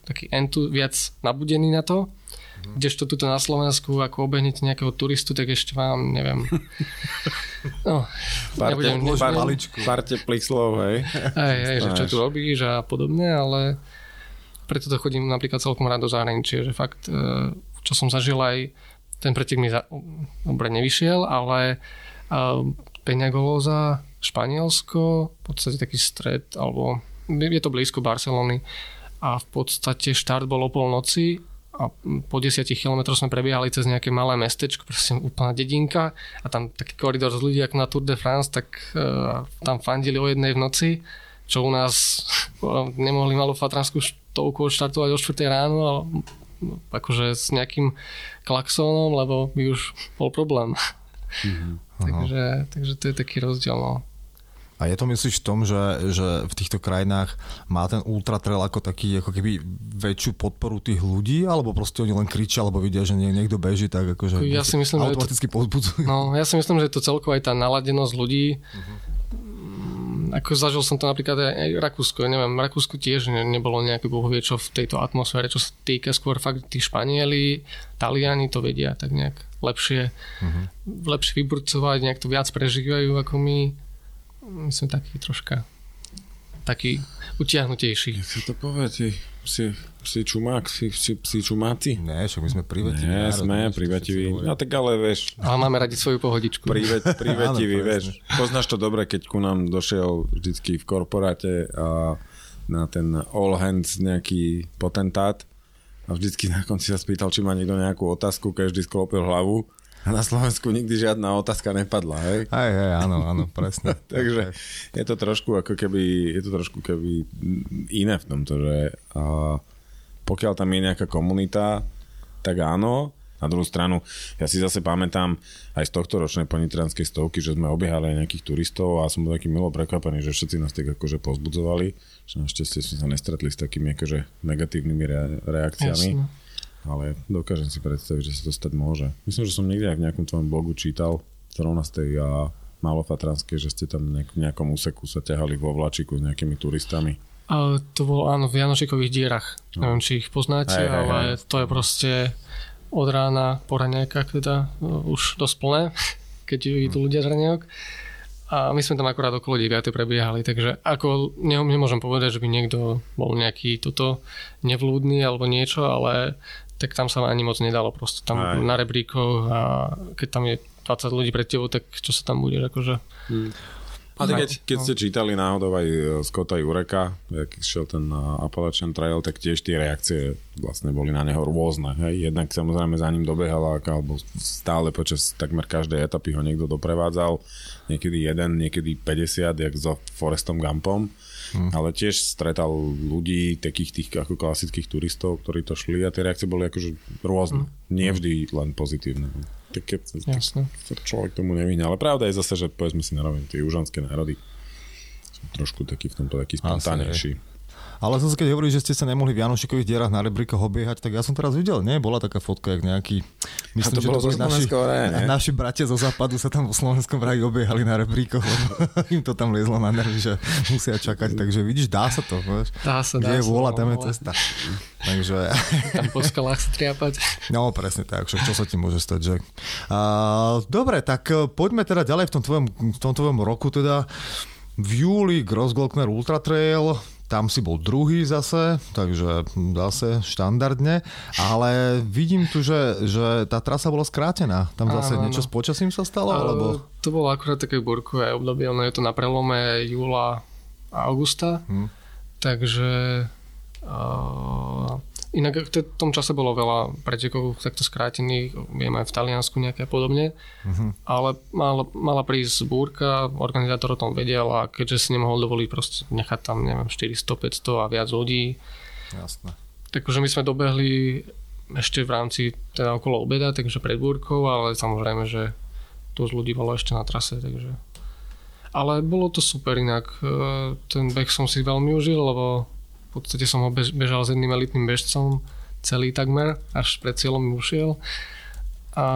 taký entu, viac nabudení na to. Kdežto tuto na Slovensku, ako obehnete nejakého turistu, tak ešte vám, neviem. No, Pár, nebudem, te, pár, nebudem, pár teplých slov, hej. hej, hej, že čo tu robíš a podobne, ale preto to chodím napríklad celkom rád do zahraničia, že fakt, e, čo som zažil aj, ten pretek mi za, dobre nevyšiel, ale uh, Peňagolóza, Španielsko, v podstate taký stred, alebo je to blízko Barcelony a v podstate štart bol o polnoci a po 10 km sme prebiehali cez nejaké malé mestečko, proste úplná dedinka a tam taký koridor z ľudí ako na Tour de France, tak uh, tam fandili o jednej v noci, čo u nás nemohli malú fatranskú stovku odštartovať o 4 ráno, ale akože s nejakým klaxónom, lebo by už bol problém. Mhm. takže, takže to je taký rozdiel. No. A je to myslíš v tom, že, že v týchto krajinách má ten ultra trail ako taký, ako keby väčšiu podporu tých ľudí, alebo proste oni len kričia, alebo vidia, že niekto beží, tak akože ja si myslím, automaticky to, pozbudzujú. No, ja si myslím, že to celkovo aj tá naladenosť ľudí, uh-huh. ako zažil som to napríklad aj v Rakúsku, ja neviem, v Rakúsku tiež ne, nebolo nejaké bohu vie čo v tejto atmosfére, čo sa týka skôr fakt tí Španieli, Taliani to vedia tak nejak lepšie, uh-huh. lepšie vyburcovať, nejak to viac prežívajú ako my my sme taký troška taký utiahnutejší. Jak sa to povie, ty si, si čumák, si, si, si čumáci? Ne, však my sme privetiví. Nie, sme privetiví. No tak ale vieš. Ale máme radi svoju pohodičku. Privet, privetivý, vieš. Poznáš to dobre, keď ku nám došiel vždycky v korporáte a na ten all hands nejaký potentát a vždycky na konci sa spýtal, či má niekto nejakú otázku, každý sklopil hlavu a na Slovensku nikdy žiadna otázka nepadla, hej? Aj, hej, áno, áno, presne. Takže je to trošku ako keby, je to trošku keby iné v tomto, že a pokiaľ tam je nejaká komunita, tak áno, na druhú stranu, ja si zase pamätám aj z tohto ročnej ponitranskej stovky, že sme obiehali aj nejakých turistov a som bol taký milo prekvapený, že všetci nás tak akože pozbudzovali, že našťastie sme sa nestretli s takými akože negatívnymi re- reakciami. Jasne ale dokážem si predstaviť, že sa to stať môže. Myslím, že som niekde aj v nejakom tvojom blogu čítal, zrovna z tej a Malofatranskej, že ste tam v nejakom úseku sa ťahali vo vlačiku s nejakými turistami. A to bolo áno, v Janošikových dierach. No. Neviem, či ich poznáte, aj, ale aj, aj. to je proste od rána po raňajkách teda no, už dosť plné, keď idú ľudia z raňajok. A my sme tam akorát okolo 9. prebiehali, takže ako nemôžem povedať, že by niekto bol nejaký toto nevlúdny alebo niečo, ale tak tam sa ani moc nedalo proste tam Aj. na rebríkoch a keď tam je 20 ľudí pred tebou, tak čo sa tam bude akože... Hmm. A keď, keď ste čítali náhodou aj e, Scotta Jureka, jak šiel ten e, Appalachian Trail, tak tiež tie reakcie vlastne boli na neho rôzne. Hej. Jednak samozrejme za ním dobehala, alebo stále počas takmer každej etapy ho niekto doprevádzal. Niekedy jeden, niekedy 50, jak so Forestom Gumpom. Hmm. Ale tiež stretal ľudí, takých tých ako klasických turistov, ktorí to šli a tie reakcie boli akože rôzne. Hmm. Nie vždy len pozitívne. Tak keď sa človek tomu nevyhne. Ale pravda je zase, že povedzme si na tie južanské národy sú trošku taký v tomto taký spontánejší. Ale zase keď hovorí, že ste sa nemohli v Janošikových dierach na rebríkoch obiehať, tak ja som teraz videl, nie? Bola taká fotka, jak nejaký... Myslím, a to že bolo to naši, raje, ne? naši bratia zo západu sa tam vo slovenskom raji obiehali na rebríkoch, lebo im to tam liezlo na nervy, že musia čakať. Takže vidíš, dá sa to. Vieš? Dá sa, dá Kde je vôľa, tam je cesta. Takže... Tam po skalách sa triapať. No, presne tak, čo sa ti môže stať, že? Uh, dobre, tak e, poďme teda ďalej v tom tvojom, v tom tvojom roku teda. V júli Grossglockner Ultra Trail, tam si bol druhý zase, takže zase štandardne, ale vidím tu, že, že tá trasa bola skrátená. Tam zase áno, niečo áno. s počasím sa stalo? Uh, alebo... To bolo akurát také burkové obdobie, ono je to na prelome júla a augusta, hmm. takže uh, Inak v tom čase bolo veľa pretekov takto skrátených, viem aj v Taliansku nejaké a podobne, uh-huh. ale mala, mala prísť búrka, organizátor o tom vedel a keďže si nemohol dovoliť proste nechať tam, neviem, 400, 500 a viac ľudí. Jasné. Takže my sme dobehli ešte v rámci teda okolo obeda, takže pred búrkou, ale samozrejme, že dosť ľudí bolo ešte na trase, takže... Ale bolo to super inak. E, ten beh som si veľmi užil, lebo podstate som ho bežal s jedným elitným bežcom, celý takmer, až pred cieľom mi ušiel. A,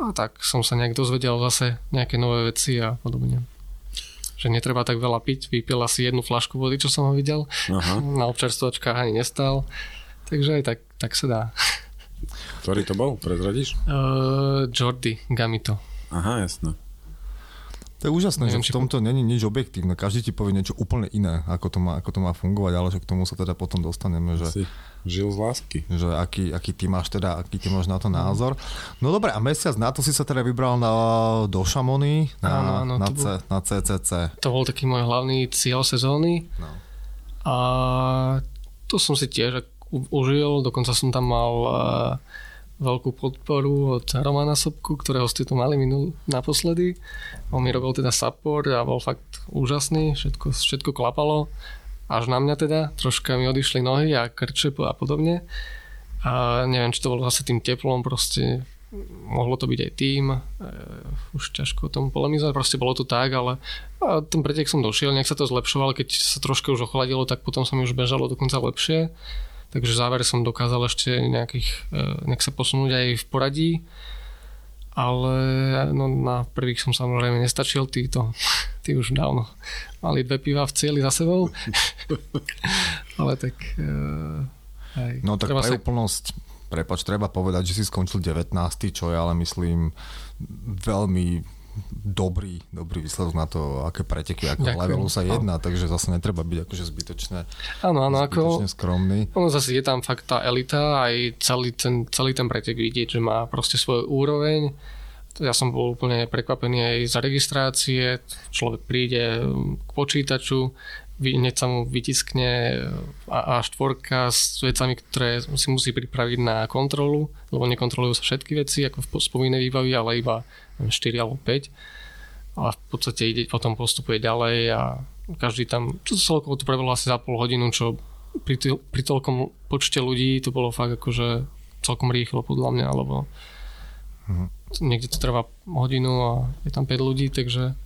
a tak som sa nejak dozvedel zase nejaké nové veci a podobne. Že netreba tak veľa piť, vypil asi jednu flašku vody, čo som ho videl. Aha. Na občerstvočkách ani nestal. Takže aj tak, tak sa dá. Ktorý to bol? Prezradíš? Uh, Jordi Gamito. Aha, jasné. To je úžasné, Neviem, že v tomto není nič objektívne. Každý ti povie niečo úplne iné, ako to má, ako to má fungovať, ale že k tomu sa teda potom dostaneme. Že, si žil z lásky. Že aký, aký ty máš teda, aký ty máš na to názor. No dobre, a mesiac na to si sa teda vybral na, do Šamony, na, áno, áno, na, C, bol, na CCC. To bol taký môj hlavný cieľ sezóny. No. A to som si tiež užil, dokonca som tam mal uh, veľkú podporu od Romana Sobku, ktorého ste tu mali minul naposledy. On mi robil teda support a bol fakt úžasný, všetko, všetko klapalo. Až na mňa teda, troška mi odišli nohy a krče a podobne. A neviem, či to bolo zase tým teplom, proste mohlo to byť aj tým, e, už ťažko o tom polemizovať, proste bolo to tak, ale a ten pretek som došiel, nejak sa to zlepšoval, keď sa troška už ochladilo, tak potom sa mi už bežalo dokonca lepšie, takže v závere som dokázal ešte nejakých, e, nejak sa posunúť aj v poradí, ale no, na prvých som samozrejme nestačil, tí, to, tí už dávno mali dve piva v cieli za sebou, ale tak... E, aj, no tak pre sa... úplnosť, prepač, treba povedať, že si skončil 19, čo je ale myslím veľmi dobrý, dobrý výsledok na to, aké preteky, ako Ďakujem. levelu sa jedná, no. takže zase netreba byť akože zbytočne, áno, áno, zbytočne ako, skromný. Ono zase je tam fakt tá elita, aj celý ten, celý ten pretek vidieť, že má proste svoj úroveň. Ja som bol úplne prekvapený aj za registrácie, človek príde k počítaču, hneď sa mu vytiskne A4 s vecami, ktoré si musí pripraviť na kontrolu, lebo nekontrolujú sa všetky veci, ako v spomínej výbavy, ale iba 4 alebo 5. A v podstate ide, potom postupuje ďalej a každý tam, čo sa celkovo to prebolo asi za pol hodinu, čo pri, tý, pri toľkom počte ľudí to bolo fakt akože celkom rýchlo podľa mňa, alebo mhm. niekde to trvá hodinu a je tam 5 ľudí, takže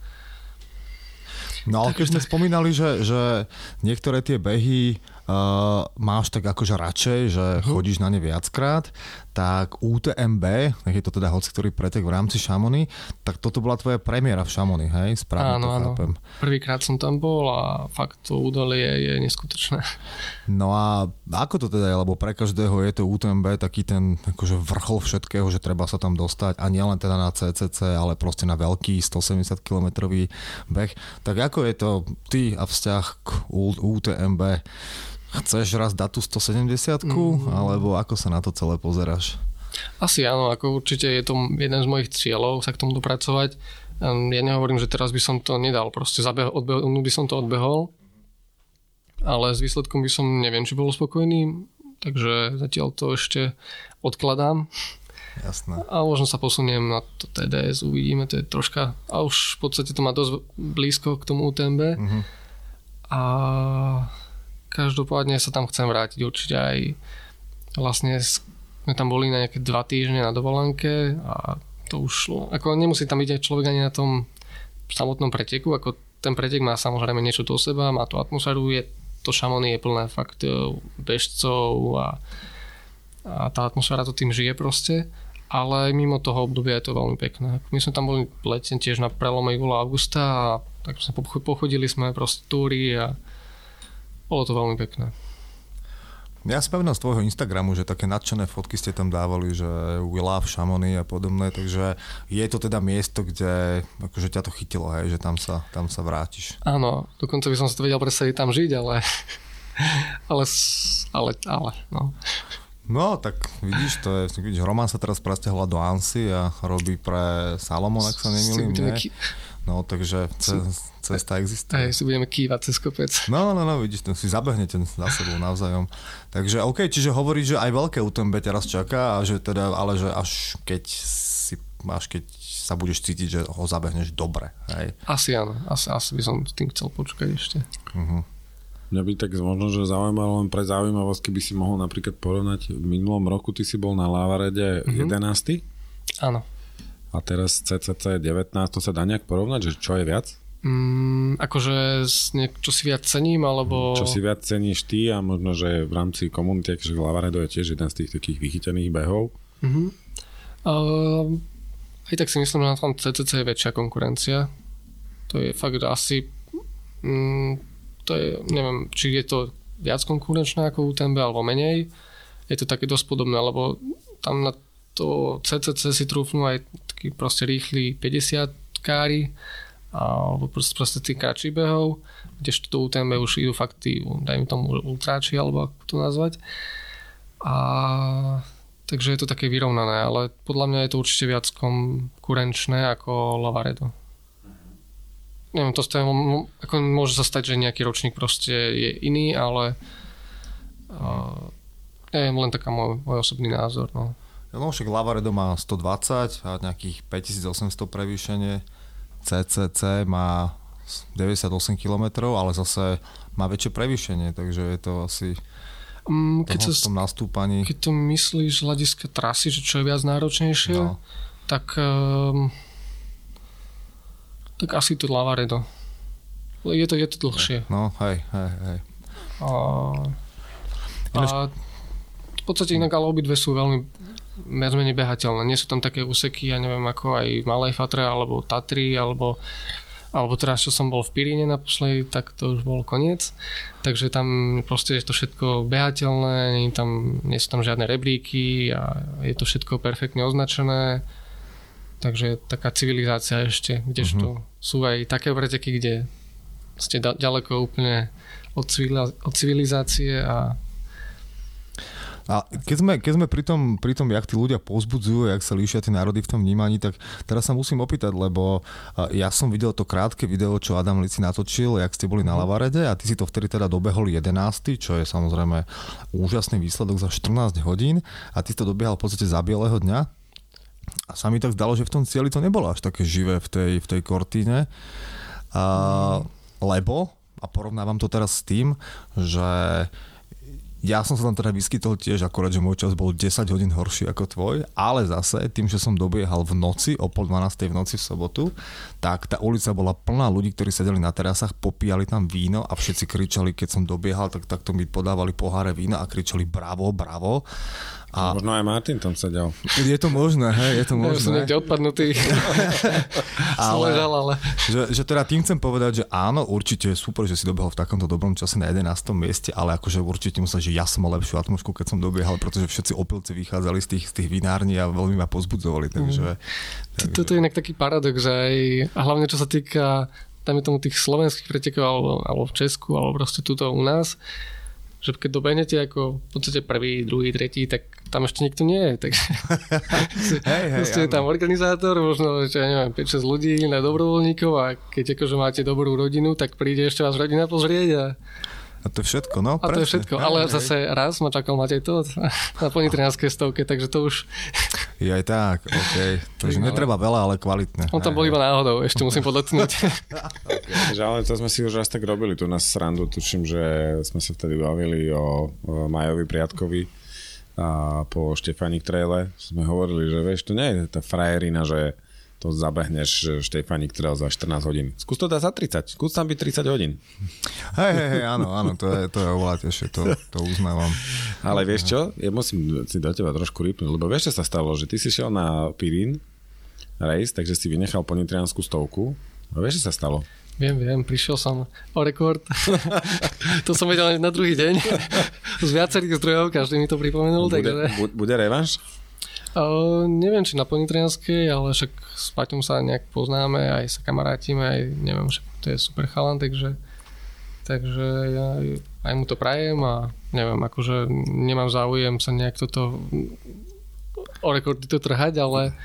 No ale keď sme spomínali, že, že niektoré tie behy uh, máš tak akože radšej, že uh-huh. chodíš na ne viackrát, tak UTMB, nech je to teda hoci ktorý pretek v rámci Šamony, tak toto bola tvoja premiéra v Šamony, hej? Správne áno, to chápem. Áno. Prvýkrát som tam bol a fakt to údolie je neskutočné. No a ako to teda je, lebo pre každého je to UTMB taký ten akože vrchol všetkého, že treba sa tam dostať a nielen teda na CCC, ale proste na veľký 170 km beh. Tak ako je to ty a vzťah k UTMB? Chceš raz dať tú 170 mm. alebo ako sa na to celé pozeráš? Asi áno, ako určite je to jeden z mojich cieľov sa k tomu dopracovať. Ja nehovorím, že teraz by som to nedal, proste zabeh, odbehol, by som to odbehol, ale s výsledkom by som neviem, či bol spokojný, takže zatiaľ to ešte odkladám. Jasné. A možno sa posuniem na to TDS, uvidíme, to je troška, a už v podstate to má dosť blízko k tomu UTMB. Mm-hmm. A každopádne sa tam chcem vrátiť určite aj vlastne sme tam boli na nejaké dva týždne na dovolenke a to už. Ako nemusí tam byť aj človek ani na tom samotnom preteku, ako ten pretek má samozrejme niečo do seba, má to atmosféru, je to šamony je plné fakt e, bežcov a, a tá atmosféra to tým žije proste ale mimo toho obdobia je to veľmi pekné. My sme tam boli letne tiež na prelome júla augusta a tak sme pochodili sme proste túry a bolo to veľmi pekné. Ja spomínam z tvojho Instagramu, že také nadšené fotky ste tam dávali, že we love Chamonix a podobné, takže je to teda miesto, kde akože ťa to chytilo, hej, že tam sa, tam sa vrátiš. Áno, dokonca by som si to vedel predstaviť tam žiť, ale ale, ale, ale, no. No, tak vidíš, to je, vidíš, Roman sa teraz presťahoval do Ansy a robí pre Salomon, ak sa nemýlim, nie? No, takže cesta existuje. Aj si budeme kývať cez kopec. No, no, no, vidíš, ten si zabehnete za sebou navzájom. Takže OK, čiže hovorí, že aj veľké UTMB teraz čaká, a že teda, ale že až keď si, až keď sa budeš cítiť, že ho zabehneš dobre. Hej? Asi áno, asi, asi by som tým chcel počkať ešte. Uh-huh. Mňa by tak možno, že zaujímalo len pre zaujímavosť, keby si mohol napríklad porovnať, v minulom roku ty si bol na Lávarede uh-huh. 11. Áno a teraz CCC 19, to sa dá nejak porovnať, že čo je viac? Mm, akože čo si viac cením, alebo... Čo si viac ceníš ty a možno, že v rámci komunity, že Lavaredo je tiež jeden z tých takých vychytených behov. Uh-huh. Uh, aj tak si myslím, že na tom CCC je väčšia konkurencia. To je fakt asi... Mm, to je, neviem, či je to viac konkurenčné ako UTMB alebo menej. Je to také dosť podobné, lebo tam na to CCC si trúfnú aj taký proste rýchly 50 kári alebo proste, proste tých kratší behov, kdežto to UTMB už idú fakt tí, dajme tomu ultráči, alebo ako to nazvať. A takže je to také vyrovnané, ale podľa mňa je to určite viac konkurenčné ako Lavaredo. Neviem, to stojí, ako môže sa stať, že nejaký ročník proste je iný, ale uh, neviem, len taká môj, môj osobný názor. No. No však Lavaredo má 120 a nejakých 5800 prevýšenie. CCC má 98 km, ale zase má väčšie prevýšenie, takže je to asi... Mm, keď sa, tom nastúpaní. keď to myslíš z hľadiska trasy, že čo je viac náročnejšie, No. tak, um, tak asi to Lavaredo. Je to, je to dlhšie. No, hej, hej, hej. A, a v podstate inak ale obidve sú veľmi viac menej behateľné. Nie sú tam také úseky, ja neviem, ako aj Malej Fatre, alebo Tatry, alebo alebo teraz, čo som bol v Piríne naposledy, tak to už bol koniec. Takže tam proste je to všetko behateľné, nie, tam, nie sú tam žiadne rebríky a je to všetko perfektne označené. Takže taká civilizácia ešte, kdežto Mhm. sú aj také preteky, kde ste da- ďaleko úplne od civilizácie a A keď sme, keď sme pri, tom, pri tom, jak tí ľudia pozbudzujú, jak sa líšia tie národy v tom vnímaní, tak teraz sa musím opýtať, lebo ja som videl to krátke video, čo Adam Lici natočil, jak ste boli na Lavarede a ty si to vtedy teda dobehol 11, čo je samozrejme úžasný výsledok za 14 hodín a ty si to dobiehal v podstate za bieleho dňa. A sa mi tak zdalo, že v tom cieli to nebolo až také živé v tej, v tej kortíne. A, lebo, a porovnávam to teraz s tým, že ja som sa tam teda vyskytol tiež, akorát, že môj čas bol 10 hodín horší ako tvoj, ale zase tým, že som dobiehal v noci, o pol 12 v noci v sobotu, tak tá ulica bola plná ľudí, ktorí sedeli na terasách, popíjali tam víno a všetci kričali, keď som dobiehal, tak takto mi podávali poháre vína a kričali bravo, bravo. A Možno aj Martin tam sedel. je to možné, hej, je to ja som možné. niekde odpadnutý. Ale- ležal, ale Že, že teda tým chcem povedať, že áno, určite je super, že si dobehol v takomto dobrom čase na 11. mieste, ale akože určite musel, že ja som mal lepšiu atmosféru, keď som dobiehal, pretože všetci opilci vychádzali z tých, z tých vinární a veľmi ma pozbudzovali, takže... to- toto je inak taký paradox, že aj, a hlavne čo sa týka tam je tomu tých slovenských pretekov alebo, alebo v Česku, alebo proste tuto u nás, že keď dobehnete ako v podstate prvý, druhý, tretí, tak tam ešte nikto nie je. Takže Hej, hej, proste je tam organizátor, možno, že ja neviem, 5-6 ľudí na dobrovoľníkov a keď akože máte dobrú rodinu, tak príde ešte vás rodina pozrieť a, A to je všetko, no a to je presne. všetko. Ale hej. zase raz ma čakal Matej to na ponitrianskej stovke, takže to už, Je aj tak, OK. Takže Ale- netreba veľa, ale kvalitne. on tam Hej, bol iba náhodou, ešte musím podotknúť. Že ale to sme si už raz tak robili tu na srandu. Tuším, že sme sa vtedy bavili o, o Majovi Priatkovi a po Štefanik Traile sme hovorili, že vieš, to nie je tá frajerina, že to zabehneš Štefanik Trail za 14 hodín. Skús to dať za 30. Skús tam byť 30 hodín. Hej, hej, hej, áno, áno, to je, to je oveľa tešie, to, to uznávam. Ale vieš čo? Ja musím si do teba trošku rýpnuť, lebo vieš, čo sa stalo? Že ty si šiel na Pirín race, takže si vynechal ponitrianskú stovku. A vieš, čo sa stalo? Viem, viem, prišiel som o rekord. to som vedel na druhý deň. Z viacerých zdrojov, každý mi to pripomenul. Bude, takže, bu- bude revanš? uh, neviem, či na Ponitrianskej, ale však s Paťom sa nejak poznáme, aj sa kamarátime, aj neviem, že to je super chalan, takže, takže ja aj mu to prajem a neviem, akože nemám záujem sa nejak toto o rekordy to trhať, ale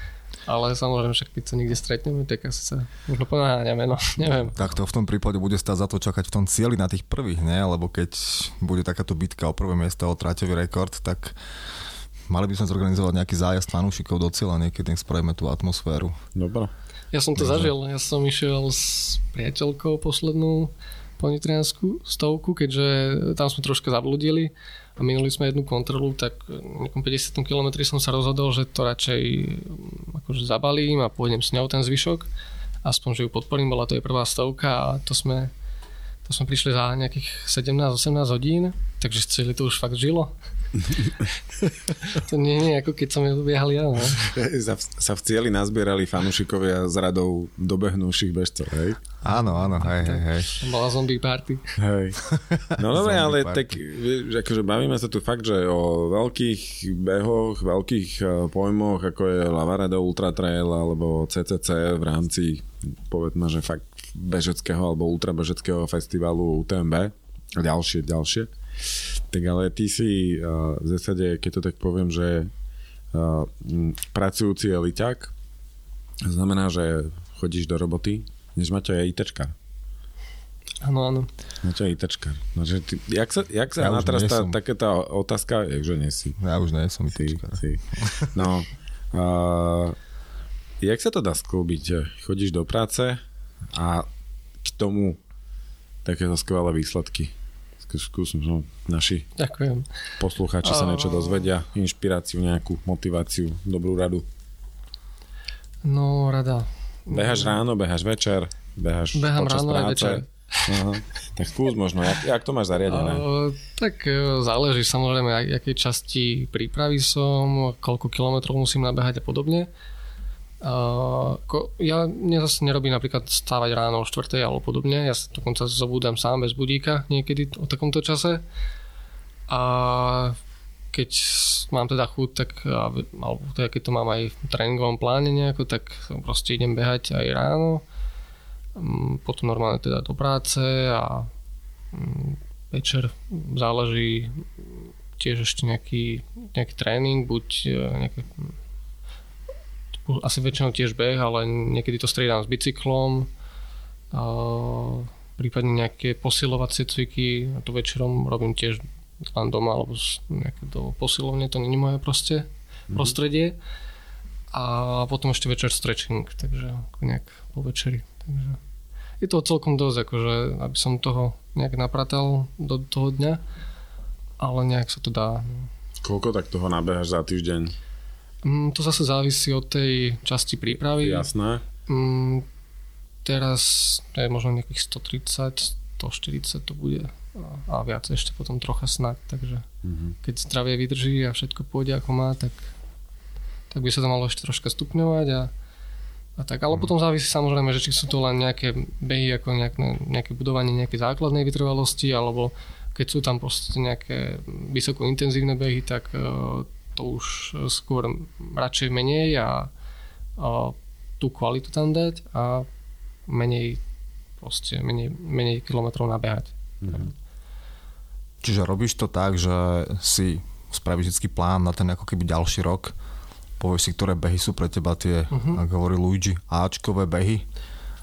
ale samozrejme, však keď sa niekde stretneme, tak asi sa možno ponáhňame, no neviem. Tak to v tom prípade bude stáť za to čakať v tom cieli na tých prvých, ne? Lebo keď bude takáto bitka o prvé miesto o tráťový rekord, tak mali by sme zorganizovať nejaký zájazd fanúšikov do cieľa, niekedy nech spravíme tú atmosféru. Dobre. Ja som to zažil, ja som išiel s priateľkou poslednú ponitriansku stovku, keďže tam sme troška zabludili a minuli sme jednu kontrolu, tak v nejakom 50 km som sa rozhodol, že to radšej mm, akože zabalím a pôjdem s ňou ten zvyšok. Aspoň, že ju podporím, bola to jej prvá stovka a to sme, to sme prišli za nejakých 17-18 hodín, takže celé to už fakt žilo. To nie je ako keď som ju dobiehal ja. No. Sa, sa v cieli nazbierali fanúšikovia z radou dobehnúších bežcov, hej? Áno, áno, hej, hej, hej. Bola zombie party. Hej. No dobre, ale party. tak vieš, akože bavíme sa tu fakt, že o veľkých behoch, veľkých eh, pojmoch, ako je Lavarado Ultra Trail alebo CCC v rámci povedzme, že fakt bežeckého alebo ultrabežeckého festivalu UTMB a ďalšie, ďalšie. Tak ale ty si uh, v zásade, keď to tak poviem, že uh, pracujúci eliťák, znamená, že chodíš do roboty, než Maťo je ITčkár. Áno, áno. Maťo je ITčkár. No, že ty, jak sa, jak sa Ja už teraz tá, taká tá otázka, je, že nie si. Ja už nie som Si, ITčkár. si. No, uh, jak sa to dá sklbiť? že Chodíš do práce a k tomu takéto skvelé výsledky. Skús, no, naši Ďakujem. poslucháči sa niečo dozvedia, inšpiráciu, nejakú motiváciu, dobrú radu. No, rada. Beháš ráno, beháš večer, beháš Behám počas ráno aj práce. večer. Aha. Tak skús možno, jak, jak to máš zariadené? Uh, tak uh, záleží samozrejme, aj akej časti prípravy som, koľko kilometrov musím nabehať a podobne. Uh, ko, ja ne, zase nerobím napríklad stávať ráno o 4. alebo podobne, ja sa dokonca zobúdam sám bez budíka niekedy o takomto čase. A keď mám teda chuť, tak, alebo teda keď to mám aj v tréningovom pláne nejako, tak proste idem behať aj ráno. Mm, Potom normálne teda do práce a mm, večer záleží tiež ešte nejaký, nejaký tréning, buď e, nejaké, asi väčšinou tiež beh, ale niekedy to striedam s bicyklom, a prípadne nejaké posilovacie cviky, a to večerom robím tiež len doma alebo do posilovne, to není moje proste prostredie. A potom ešte večer stretching, takže nejak po večeri. Takže je to celkom dosť, akože, aby som toho nejak napratal do toho dňa, ale nejak sa to dá. Koľko tak toho nabeháš za týždeň? Mm, to zase závisí od tej časti prípravy. Jasné. Mm, teraz je možno nejakých 130, 140 to bude a, viac ešte potom trocha snad, takže Mhm. keď zdravie vydrží a všetko pôjde ako má, tak, tak by sa to malo ešte troška stupňovať a, a tak, ale potom závisí samozrejme, že či sú to len nejaké behy ako nejak, nejaké budovanie nejakej základnej vytrvalosti alebo keď sú tam proste nejaké vysoko intenzívne behy, tak e, to už skôr radšej menej a, a tú kvalitu tam dať a menej proste, menej, menej kilometrov nabehať. Čiže robíš to tak, že si spravíš vždy plán na ten ako keby ďalší rok, povieš si, ktoré behy sú pre teba tie, uh-huh. ako hovorí Luigi, Ačkové behy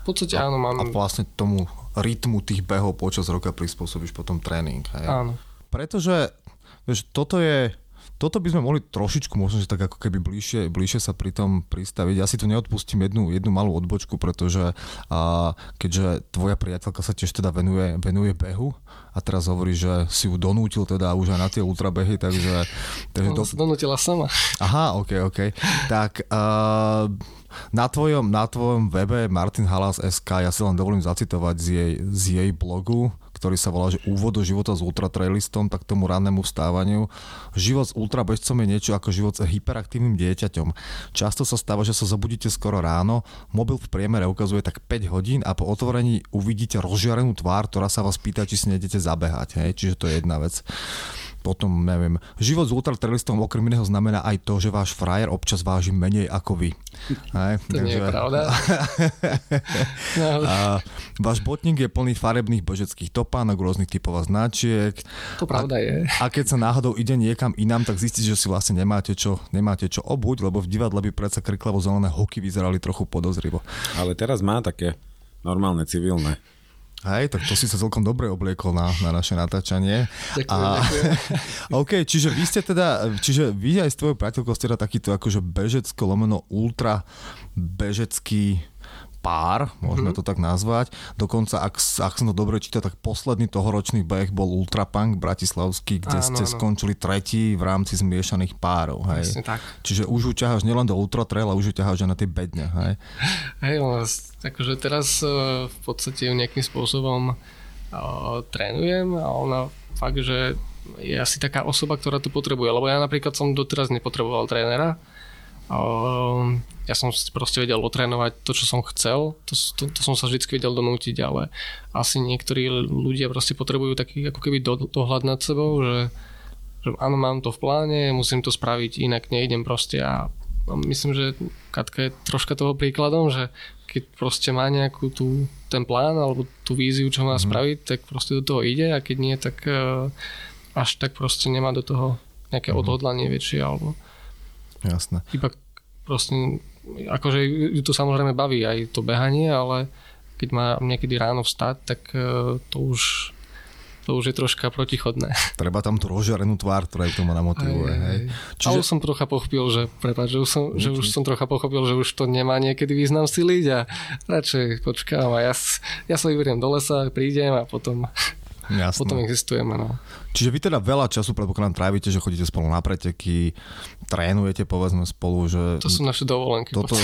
V podstate áno, mám... a vlastne tomu rytmu tých behov počas roka prispôsobíš potom tréning. Hej? Áno. Pretože vieš, toto je toto by sme mohli trošičku možno, že tak ako keby bližšie, bližšie sa pri tom pristaviť. Ja si tu neodpustím jednu, jednu malú odbočku, pretože a, keďže tvoja priateľka sa tiež teda venuje, venuje behu a teraz hovorí, že si ju donútil teda už aj na tie ultrabehy, takže... takže Ona sa donútila sama. Aha, ok, ok. Tak uh, na, tvojom, na tvojom webe Martin Halas SK, ja si len dovolím zacitovať z jej, z jej blogu, ktorý sa volá, že úvod do života s ultratrailistom, tak tomu rannému vstávaniu. Život s ultrabežcom je niečo ako život s hyperaktívnym dieťaťom. Často sa stáva, že sa zobudíte skoro ráno, mobil v priemere ukazuje tak 5 hodín a po otvorení uvidíte rozžiarenú tvár, ktorá sa vás pýta, či si nejdete zabehať. Hej? Čiže to je jedna vec. Potom, neviem, život s ultratrailistom okrem iného znamená aj to, že váš frajer občas váži menej ako vy. Hej? To nie je pravda. no, A váš botník je plný farebných bežeckých topánok, rôznych typov a značiek. to pravda je. A keď sa náhodou ide niekam inám, tak zistíte, že si vlastne nemáte čo, nemáte čo obuť, lebo v divadle by predsa kriklavo zelené hoky vyzerali trochu podozrivo. Ale teraz má také normálne civilné. Hej, tak to si sa celkom dobre obliekol na, na naše natáčanie. Ďakujem, A- ďakujem. OK, čiže vy ste teda, čiže vy aj s tvojou priateľkou ste teda takýto akože bežecko lomeno ultra bežecký pár, môžeme Mhm. to tak nazvať. Dokonca, ak, ak som to dobre čítal, tak posledný tohoročný beh bol Ultrapunk bratislavský, kde Áno, ste áno. skončili tretí v rámci zmiešaných párov. Hej. Tak. Čiže už ju ťaháš nielen do ultra trail, ale už ju ťaháš aj na tie bedne. Hej. Hej, akože teraz eh, v podstate nejakým spôsobom uh, trénujem a ona fakt, že je asi taká osoba, ktorá to potrebuje, lebo ja napríklad som doteraz nepotreboval trénera. Uh, ja som si proste vedel otrénovať to, čo som chcel, to, to, to som sa vždy vedel donútiť, ale asi niektorí ľudia proste potrebujú taký ako keby do, dohľad nad sebou, že, že áno, mám to v pláne, musím to spraviť, inak nejdem proste a myslím, že Katka je troška toho príkladom, že keď proste má nejakú tú, ten plán alebo tú víziu, čo má mm-hmm. spraviť, tak proste do toho ide a keď nie, tak uh, až tak proste nemá do toho nejaké mm-hmm. odhodlanie väčšie alebo Jasné. iba proste akože ju to samozrejme baví aj to behanie, ale keď má niekedy ráno vstať, tak uh, to už to už je troška protichodné. Treba tam tú rozžarenú tvár, ktorá ju tomu namotivuje. Hej, hej. Čiže... Ale už som trocha pochopil, že, prepáč, že, už som, že už som trocha pochopil, že už to nemá niekedy význam siliť a radšej počkám a ja, ja sa vyberiem do lesa, prídem a potom Jasné. potom existujeme. No. Čiže vy teda veľa času predpokladám trávite, že chodíte spolu na preteky, trénujete povedzme spolu, že... To sú naše dovolenky. Toto,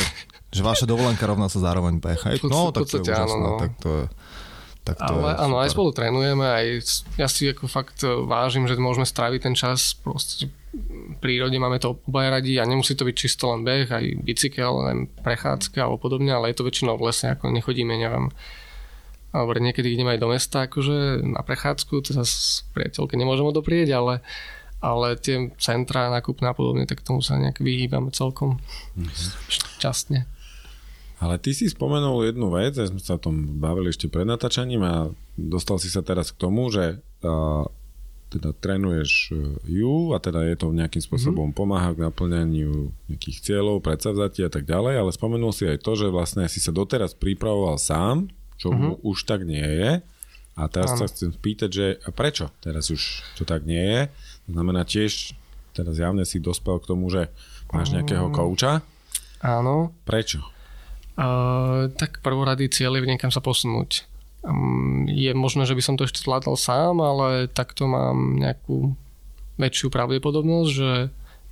že vaša dovolenka rovná sa zároveň beh. Hej? No, tak to je úžasné. Áno, no. Tak to je, tak to ale áno, aj spolu trénujeme, aj ja si ako fakt vážim, že môžeme stráviť ten čas proste v prírode, máme to obaja radi a nemusí to byť čisto len beh, aj bicykel, len prechádzka alebo podobne, ale je to väčšinou v lese, ako nechodíme, neviem, alebo niekedy ideme aj do mesta, akože na prechádzku, to zase priateľke nemôžem odoprieť, ale, ale tie centra nakupné a podobne, tak tomu sa nejak vyhýbame celkom šťastne. Ale ty si spomenul jednu vec, ja sme sa o tom bavili ešte pred natáčaním a dostal si sa teraz k tomu, že uh, teda trénuješ ju a teda je to nejakým spôsobom mm-hmm. pomáha k naplňaniu nejakých cieľov, predsavzatí a tak ďalej, ale spomenul si aj to, že vlastne si sa doteraz pripravoval sám, čo mm-hmm. už tak nie je. A teraz ano. sa chcem spýtať, že a prečo teraz už to tak nie je? To znamená tiež, teraz javne si dospel k tomu, že máš nejakého kouča. Áno. Prečo? Uh, tak prvorady cieľ je niekam sa posunúť. Um, je možné, že by som to ešte zvládal sám, ale takto mám nejakú väčšiu pravdepodobnosť, že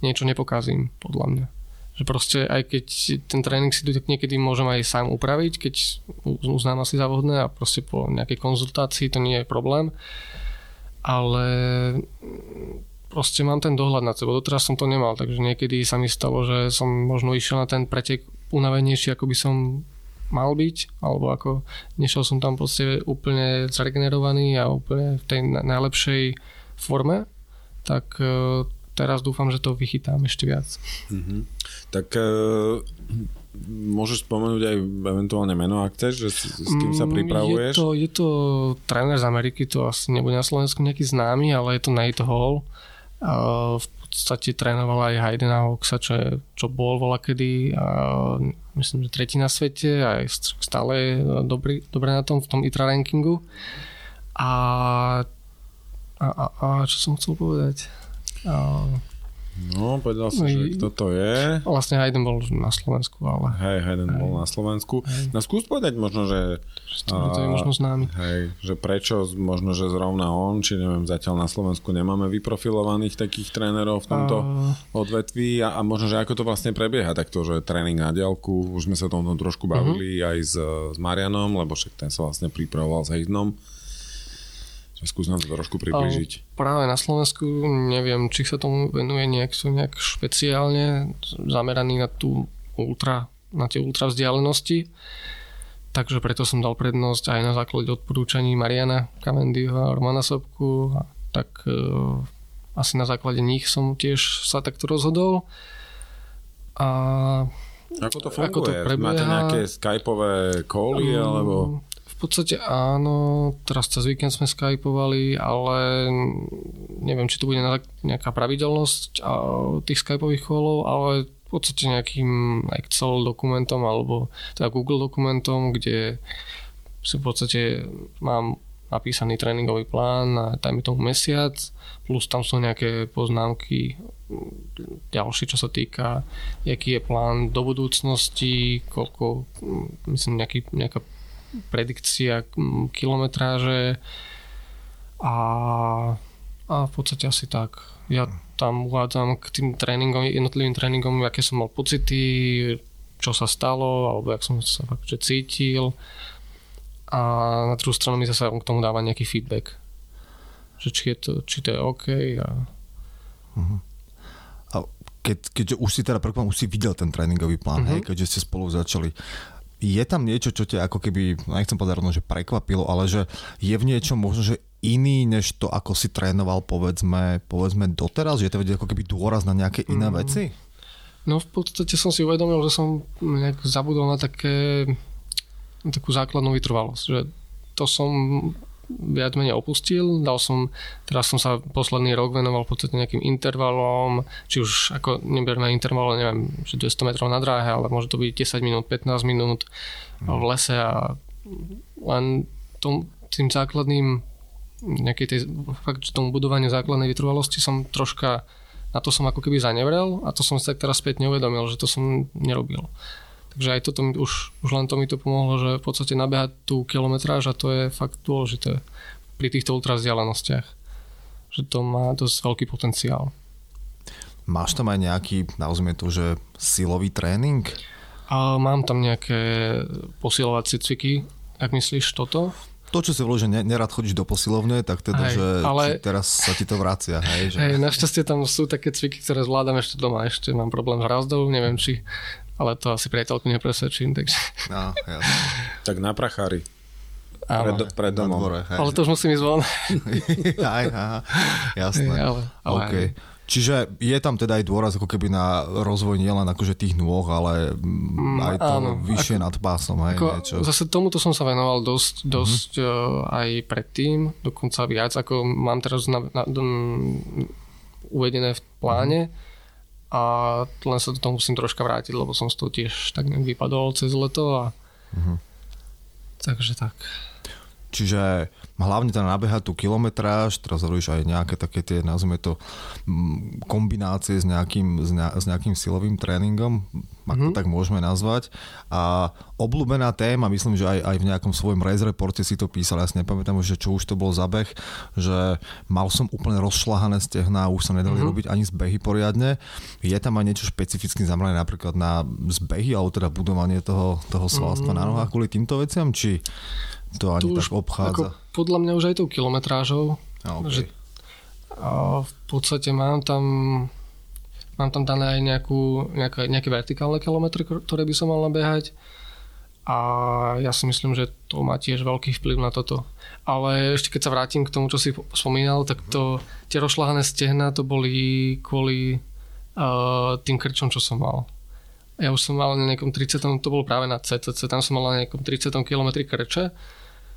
niečo nepokazím, podľa mňa. Že proste aj keď ten tréning si tak niekedy môžem aj sám upraviť, keď uznám asi za vhodné a proste po nejakej konzultácii to nie je problém. Ale proste mám ten dohľad nad sebou. Doteraz som to nemal, takže niekedy sa mi stalo, že som možno išiel na ten pretek unavenejší, ako by som mal byť, alebo ako nešiel som tam proste úplne zregenerovaný a úplne v tej najlepšej forme, tak uh, teraz dúfam, že to vychytám ešte viac. Mm-hmm. Tak uh, môžeš spomenúť aj eventuálne meno, ak chceš, že s, s kým sa pripravuješ? Je to, je to tréner z Ameriky, to asi nebude na Slovensku nejaký známy, ale je to Nate Hall. Uh, v podstate trénoval aj Haydena Hawksa, čo, je, čo bol vola kedy a myslím, že tretí na svete a stále je dobrý, dobré na tom v tom ITRA rankingu. A, a, a, a čo som chcel povedať? A, No, povedal si, že kto to je. Vlastne Hayden bol na Slovensku, ale... Hej, Hayden hej. bol na Slovensku. Hej. No skús povedať možno, že... A, to je možno známy. Hej, že prečo možno, že zrovna on, či neviem, zatiaľ na Slovensku nemáme vyprofilovaných takých trénerov v tomto a... odvetví a, a možno, že ako to vlastne prebieha takto, že tréning na diálku, už sme sa o tom trošku bavili uh-huh. aj s, s Marianom, lebo však ten sa vlastne pripravoval s Haydenom. Skús nám to trošku približiť. Práve na Slovensku neviem, či sa tomu venuje nejak, nejak špeciálne zameraný na tú ultra, na tie ultra vzdialenosti. Takže preto som dal prednosť aj na základe odporúčaní Mariana Kavendyho a Romana Sobku. Tak e, asi na základe nich som tiež sa takto rozhodol. A ako to funguje? Ako to prebieha? Máte nejaké skypové koly um, alebo podstate áno, teraz cez víkend sme skypovali, ale neviem, či to bude nejaká pravidelnosť tých skypových callov, ale v podstate nejakým Excel dokumentom alebo teda Google dokumentom, kde si v podstate mám napísaný tréningový plán na dajme tomu mesiac, plus tam sú nejaké poznámky ďalšie, čo sa týka, aký je plán do budúcnosti, koľko, myslím, nejaký, nejaká predikcia kilometráže a, a v podstate asi tak. Ja tam uvádzam k tým tréningom, jednotlivým tréningom, aké som mal pocity, čo sa stalo, alebo jak som sa fakt, že cítil. A na druhú stranu mi zase k tomu dáva nejaký feedback. Že či, je to, či to je OK. A... Uh-huh. a keď, keďže už si teda prvkom, už si videl ten tréningový plán, uh-huh. hej, keďže ste spolu začali je tam niečo, čo ťa ako keby, nechcem povedať rovno, že prekvapilo, ale že je v niečom možno, že iný, než to, ako si trénoval, povedzme, povedzme doteraz? Že to vedie ako keby dôraz na nejaké iné mm. veci? No v podstate som si uvedomil, že som nejak zabudol na také na takú základnú vytrvalosť, že to som viac menej opustil. Dal som, teraz som sa posledný rok venoval v podstate nejakým intervalom, či už ako neberme interval, neviem, že 200 metrov na dráhe, ale môže to byť 10 minút, 15 minút v lese a len tom, tým základným nejakej tej, fakt, tomu budovaniu základnej vytrvalosti som troška na to som ako keby zanevrel a to som sa teraz späť neuvedomil, že to som nerobil. Takže aj toto mi už, už len to mi to pomohlo, že v podstate nabehať tú kilometráž a to je fakt dôležité. pri týchto ultrazdialenostiach. Že to má dosť veľký potenciál. Máš tam aj nejaký, nazvime to, že silový tréning? A mám tam nejaké posilovacie cviky, ak myslíš toto? To, čo si hovoril, že nerad chodíš do posilovne, tak teda, hej, že ale... teraz sa ti to vracia. Hej, že... hej, našťastie tam sú také cviky, ktoré zvládam ešte doma. Ešte mám problém s hrazdou, neviem či, ale to asi priateľku nepresvedčím. Takže... No, jasne. tak na prachári. Pred, pred domom. Dvore, hej. Ale to už musím ísť von. aj, aha, jasné. Ale, ale okay. Čiže je tam teda aj dôraz ako keby na rozvoj nielen akože tých nôh, ale mm, aj to áno, vyššie ako, nad pásom. Hej, ako, niečo. Zase tomuto som sa venoval dosť, mhm. dosť mm-hmm. uh, aj predtým, dokonca viac, ako mám teraz na, na, na, uvedené v pláne. Mm-hmm. A len sa do toho musím troška vrátiť, lebo som z toho tiež tak nejak vypadol cez leto a mm-hmm. takže tak. Čiže hlavne teda nabehať tú kilometráž, teraz hovoríš aj nejaké také tie, nazvime to, mm, kombinácie s nejakým, s, ne, s nejakým silovým tréningom, ak to mm-hmm. tak môžeme nazvať. A obľúbená téma, myslím, že aj, aj v nejakom svojom race reporte si to písal, ja si nepamätám, že čo už to bol za beh, že mal som úplne rozšlahané stehná, už sa nedali mm-hmm. robiť ani zbehy poriadne. Je tam aj niečo špecificky zamerané napríklad na zbehy, alebo teda budovanie toho, toho svalstva mm-hmm. na nohách kvôli týmto veciam, či to ani tak obchádza. Ako podľa mňa už aj tou kilometrážou. A, okay. že, a v podstate mám tam mám tam dané aj nejakú, nejaké, nejaké vertikálne kilometre, ktoré by som mal nabehať. A ja si myslím, že to má tiež veľký vplyv na toto. Ale ešte keď sa vrátim k tomu, čo si spomínal, tak to, tie rozšľahané stehna to boli kvôli uh, tým krčom, čo som mal. Ja už som mal na nejakom 30, to bolo práve na CCC, tam som mal na nejakom 30 km krče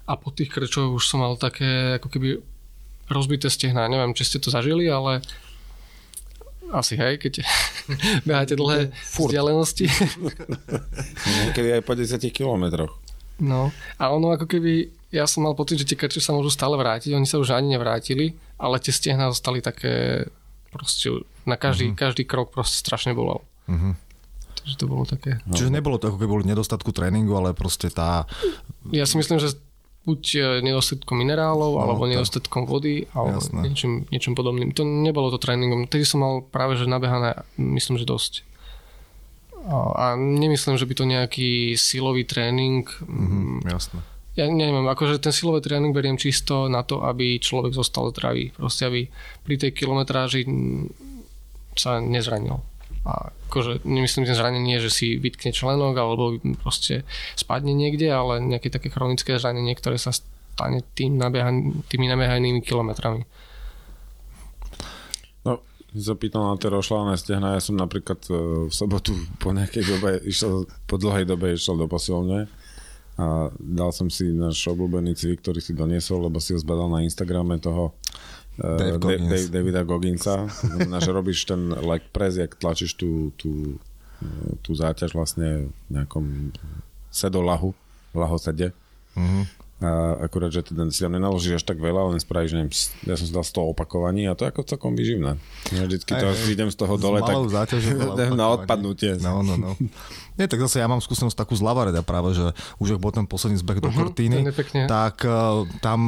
a po tých krčoch už som mal také ako keby rozbité stehná. Neviem, či ste to zažili, ale asi hej, keď beháte dlhé Furt. vzdialenosti. Niekedy aj po 10 kilometroch. No a ono ako keby, ja som mal pocit, že tie krče sa môžu stále vrátiť, oni sa už ani nevrátili, ale tie stehná zostali také proste na každý, uh-huh. každý krok proste strašne bolel. Uh-huh. Takže to bolo také... No. Čiže nebolo to ako keby boli nedostatku tréningu, ale proste tá... Ja si myslím, že buď e, nedostatkom minerálov, no, alebo tak. nedostatkom vody, alebo niečím, niečím podobným. To nebolo to tréningom. Tedy som mal práve že nabehané, myslím, že dosť. A nemyslím, že by to nejaký silový tréning. Mm-hmm, jasné. Ja neviem, akože ten silový tréning beriem čisto na to, aby človek zostal zdravý. Proste, aby pri tej kilometráži sa nezranil. A akože nemyslím že zranenie, že si vytkne členok alebo proste spadne niekde, ale nejaké také chronické zranenie, ktoré sa stane tým nabehan- tými nabehanými kilometrami. No, zapýtal na tie rošľané stehna. Ja som napríklad e, v sobotu po nejakej dobe išiel, po dlhej dobe išiel do posilovne a dal som si náš obľúbený cvik, ktorý si doniesol, lebo si ho zbadal na Instagrame toho Dave Goggins. Dave, Davida Gogginsa. Znamená, že robíš ten leg press, jak tlačíš tú, tú, tú záťaž vlastne v nejakom sedolahu, lahosede. Uh-huh. A akurát, že teda si tam nenaložíš až tak veľa, len spravíš, neviem, ja som si dal 100 opakovaní a to je ako celkom vyživné. Ja vždycky to, aj, idem z toho dole, tak na odpadnutie. No, no, no. Nie, tak zase ja mám skúsenosť takú z Lavareda práve, že už ak bol ten posledný zbeh do uh-huh, Cortíny, tak uh, tam,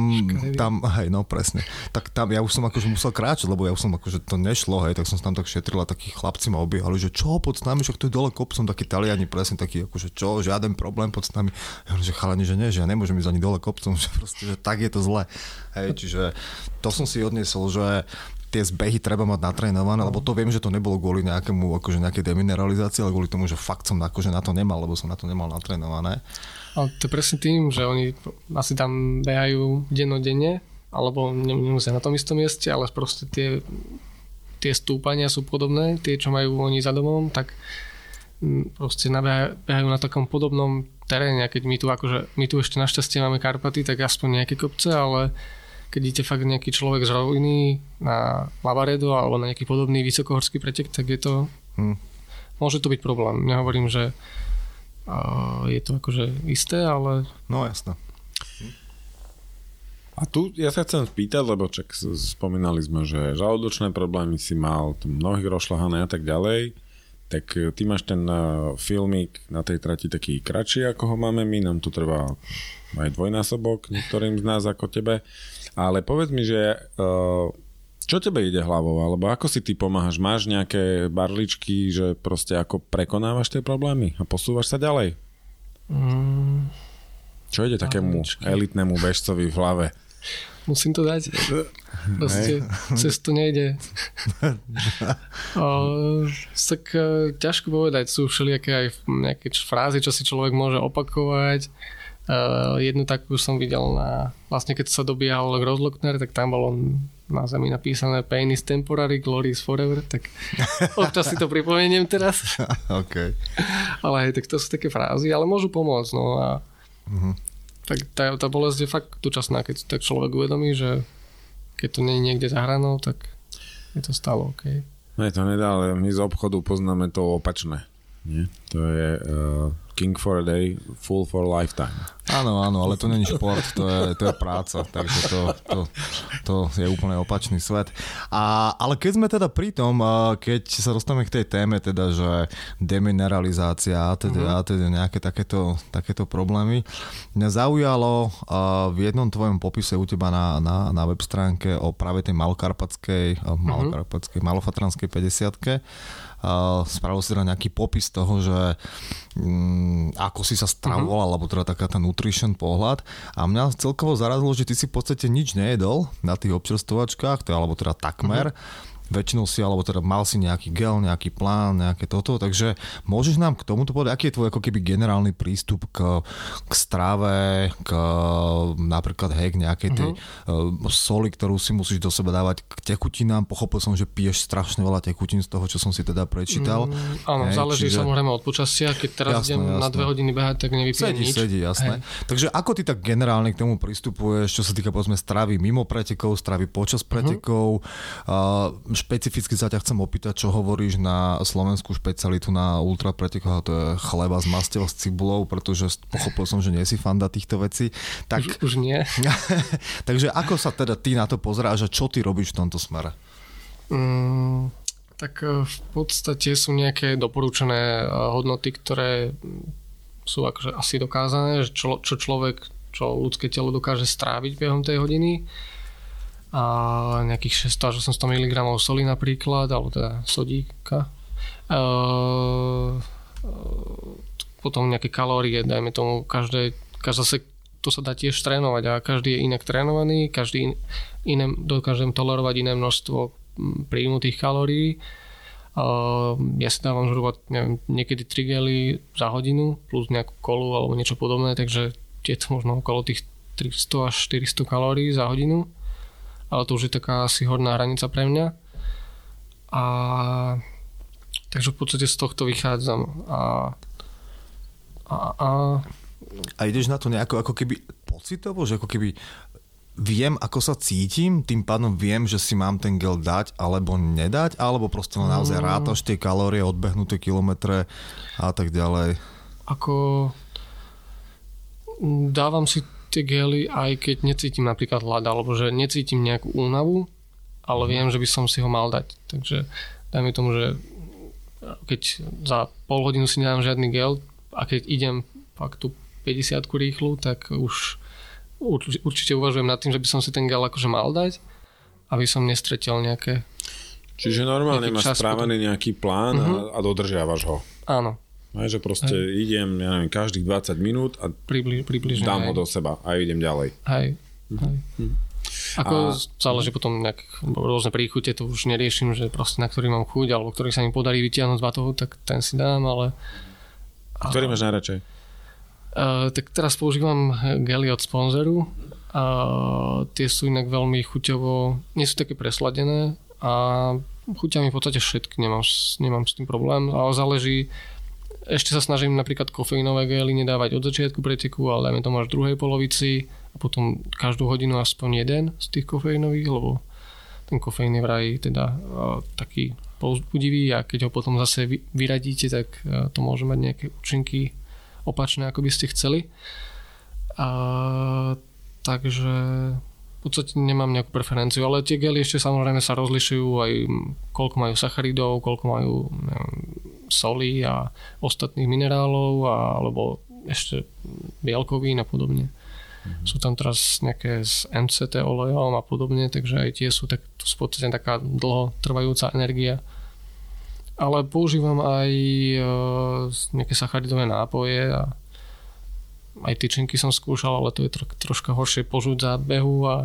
tam, hej, no presne, tak tam ja už som akože musel kráčať, lebo ja už som akože to nešlo, hej, tak som tam tak šetril a takí chlapci ma obiehali, že čo, pod nami, však to je dole kopcom, takí taliani, presne taký, akože čo, žiaden problém pod nami. Ja hovorím, že chalani, že nie, že ja nemôžem ísť ani dole kopcom, že proste, že tak je to zle. Hej, čiže to som si odniesol, že tie zbehy treba mať natrénované, lebo to viem, že to nebolo kvôli nejakému, akože nejakej demineralizácii, ale kvôli tomu, že fakt som akože na to nemal, lebo som na to nemal natrénované. Ale to je presne tým, že oni asi tam behajú dennodenne, alebo nemusia na tom istom mieste, ale proste tie, tie stúpania sú podobné, tie, čo majú oni za domom, tak mm, proste nabehajú na takom podobnom teréne, keď my tu, akože, my tu ešte našťastie máme Karpaty, tak aspoň nejaké kopce, ale keď idete fakt nejaký človek z roviny na Lavaredo alebo na nejaký podobný vysokohorský pretek, tak je to... Hmm. Môže to byť problém. Nehovorím, že uh, je to akože isté, ale... No jasné. A tu ja sa chcem spýtať, lebo čak spomínali sme, že žalúdočné problémy si mal, mnohých rozšľahané a tak ďalej. Tak e, ty máš ten uh, filmik na tej trati taký kratší, ako ho máme my, nám tu trvá aj dvojnásobok niektorým z nás ako tebe. Ale povedz mi, že uh, čo tebe ide hlavou, alebo ako si ty pomáhaš? Máš nejaké barličky, že proste ako prekonávaš tie problémy a posúvaš sa ďalej? Mm, čo ide takému barličky. elitnému bežcovi v hlave? Musím to dať. Proste cez to nejde. o, tak e, ťažko povedať. Sú všelijaké aj nejaké frázy, čo si človek môže opakovať. Uh, jednu takú som videl na, vlastne keď sa dobiehal Rozlockner, tak tam bolo na zemi napísané Pain is temporary, glory is forever, tak občas si to pripomeniem teraz. okay. Ale hej, tak to sú také frázy, ale môžu pomôcť, no a uh-huh. tak tá, tá bolesť je fakt dočasná, keď tak človek uvedomí, že keď to nie je niekde za hranou, tak je to stále OK. Ne, to nedá, ale my z obchodu poznáme to opačné. Nie? To je uh, king for a day, full for a lifetime. Áno, áno, ale to není šport, to je, to je práca, takže to, to, to je úplne opačný svet. A, ale keď sme teda pri tom, keď sa dostaneme k tej téme, teda, že demineralizácia a teda, uh-huh. a teda nejaké takéto, takéto problémy, mňa zaujalo v jednom tvojom popise u teba na, na, na web stránke o práve tej malokarpatskej, uh-huh. malokarpatskej, malofatranskej 50 spravil si teda nejaký popis toho, že mm, ako si sa stravoval, uh-huh. alebo teda taká tá nutrition pohľad. A mňa celkovo zarazilo, že ty si v podstate nič nejedol na tých občerstvovačkách, to alebo teda takmer, uh-huh väčšinou si, alebo teda mal si nejaký gel, nejaký plán, nejaké toto, takže môžeš nám k tomuto povedať, aký je tvoj ako keby generálny prístup k, k strave, k napríklad hej, k nejakej tej uh-huh. soli, ktorú si musíš do seba dávať k tekutinám, pochopil som, že piješ strašne veľa tekutín z toho, čo som si teda prečítal. Mm, áno, hej, záleží čiže... samozrejme od počasia, keď teraz jasné, idem jasné. na dve hodiny behať, tak nevypijem sedí, nič. Sedí, jasné. Hej. Takže ako ty tak generálne k tomu pristupuješ, čo sa týka povedzme stravy mimo pretekov, stravy počas pretekov, uh-huh špecificky sa ťa chcem opýtať, čo hovoríš na slovenskú špecialitu na ultra pretekoch, to je chleba s masťou s cibulou, pretože pochopil som, že nie si fanda týchto vecí. Tak... Už, už nie. Takže ako sa teda ty na to pozráš a čo ty robíš v tomto smere? Mm, tak e, v podstate sú nejaké doporučené e, hodnoty, ktoré sú akože asi dokázané, že čo, čo človek, čo ľudské telo dokáže stráviť behom tej hodiny a nejakých 600 až 800 mg soli napríklad, alebo teda sodíka. E, potom nejaké kalórie, dajme tomu, každé, každá to sa dá tiež trénovať a každý je inak trénovaný, každý iné, dokážem tolerovať iné množstvo príjmu tých kalórií. Uh, ja si dávam zhruba neviem, niekedy 3 gely za hodinu plus nejakú kolu alebo niečo podobné, takže je to možno okolo tých 300 až 400 kalórií za hodinu ale to už je taká asi horná hranica pre mňa. A takže v podstate z tohto vychádzam. A, a, a... a ideš na to nejako ako keby pocitovo, že ako keby viem, ako sa cítim, tým pádom viem, že si mám ten gel dať alebo nedať, alebo proste len naozaj mm. rátaš tie kalórie, odbehnuté kilometre a tak ďalej. Ako dávam si tie gely, aj keď necítim napríklad hlad, alebo že necítim nejakú únavu, ale mhm. viem, že by som si ho mal dať. Takže dajme tomu, že keď za pol hodinu si nedám žiadny gel a keď idem fakt tú 50 rýchlu, tak už určite uvažujem nad tým, že by som si ten gel akože mal dať, aby som nestretel nejaké Čiže normálne máš správený nejaký plán uh-huh. a, a dodržiavaš ho. Áno. Hej, že proste Hej. idem, ja neviem, každých 20 minút a Pribli, približne, dám ho do seba a idem ďalej. Hej. Mhm. Hej. Hm. Ako a... záleží potom nejak rôzne príchute, to už neriešim, že proste na ktorý mám chuť, alebo ktorý sa mi podarí vytiahnuť z batohu, tak ten si dám, ale... A ktorý máš najradšej? Uh, tak teraz používam gely od sponzoru. Uh, tie sú inak veľmi chuťovo, nie sú také presladené a chuťa mi v podstate všetky, nemám, nemám s tým problém, ale záleží, ešte sa snažím napríklad kofeínové gely nedávať od začiatku preteku, ale dajme tomu až v druhej polovici a potom každú hodinu aspoň jeden z tých kofeínových, lebo ten kofeín je vraj teda uh, taký povzbudivý a keď ho potom zase vy, vyradíte, tak uh, to môže mať nejaké účinky opačné, ako by ste chceli. A, takže v podstate nemám nejakú preferenciu, ale tie gely ešte samozrejme sa rozlišujú aj koľko majú sacharidov, koľko majú neviem, soli a ostatných minerálov a, alebo ešte bielkovín a podobne. Mm-hmm. Sú tam teraz nejaké s MCT olejom a podobne, takže aj tie sú tak, to sú podstate taká dlho trvajúca energia. Ale používam aj uh, nejaké sacharidové nápoje a aj tyčinky som skúšal, ale to je tro, troška horšie požuť zábehu a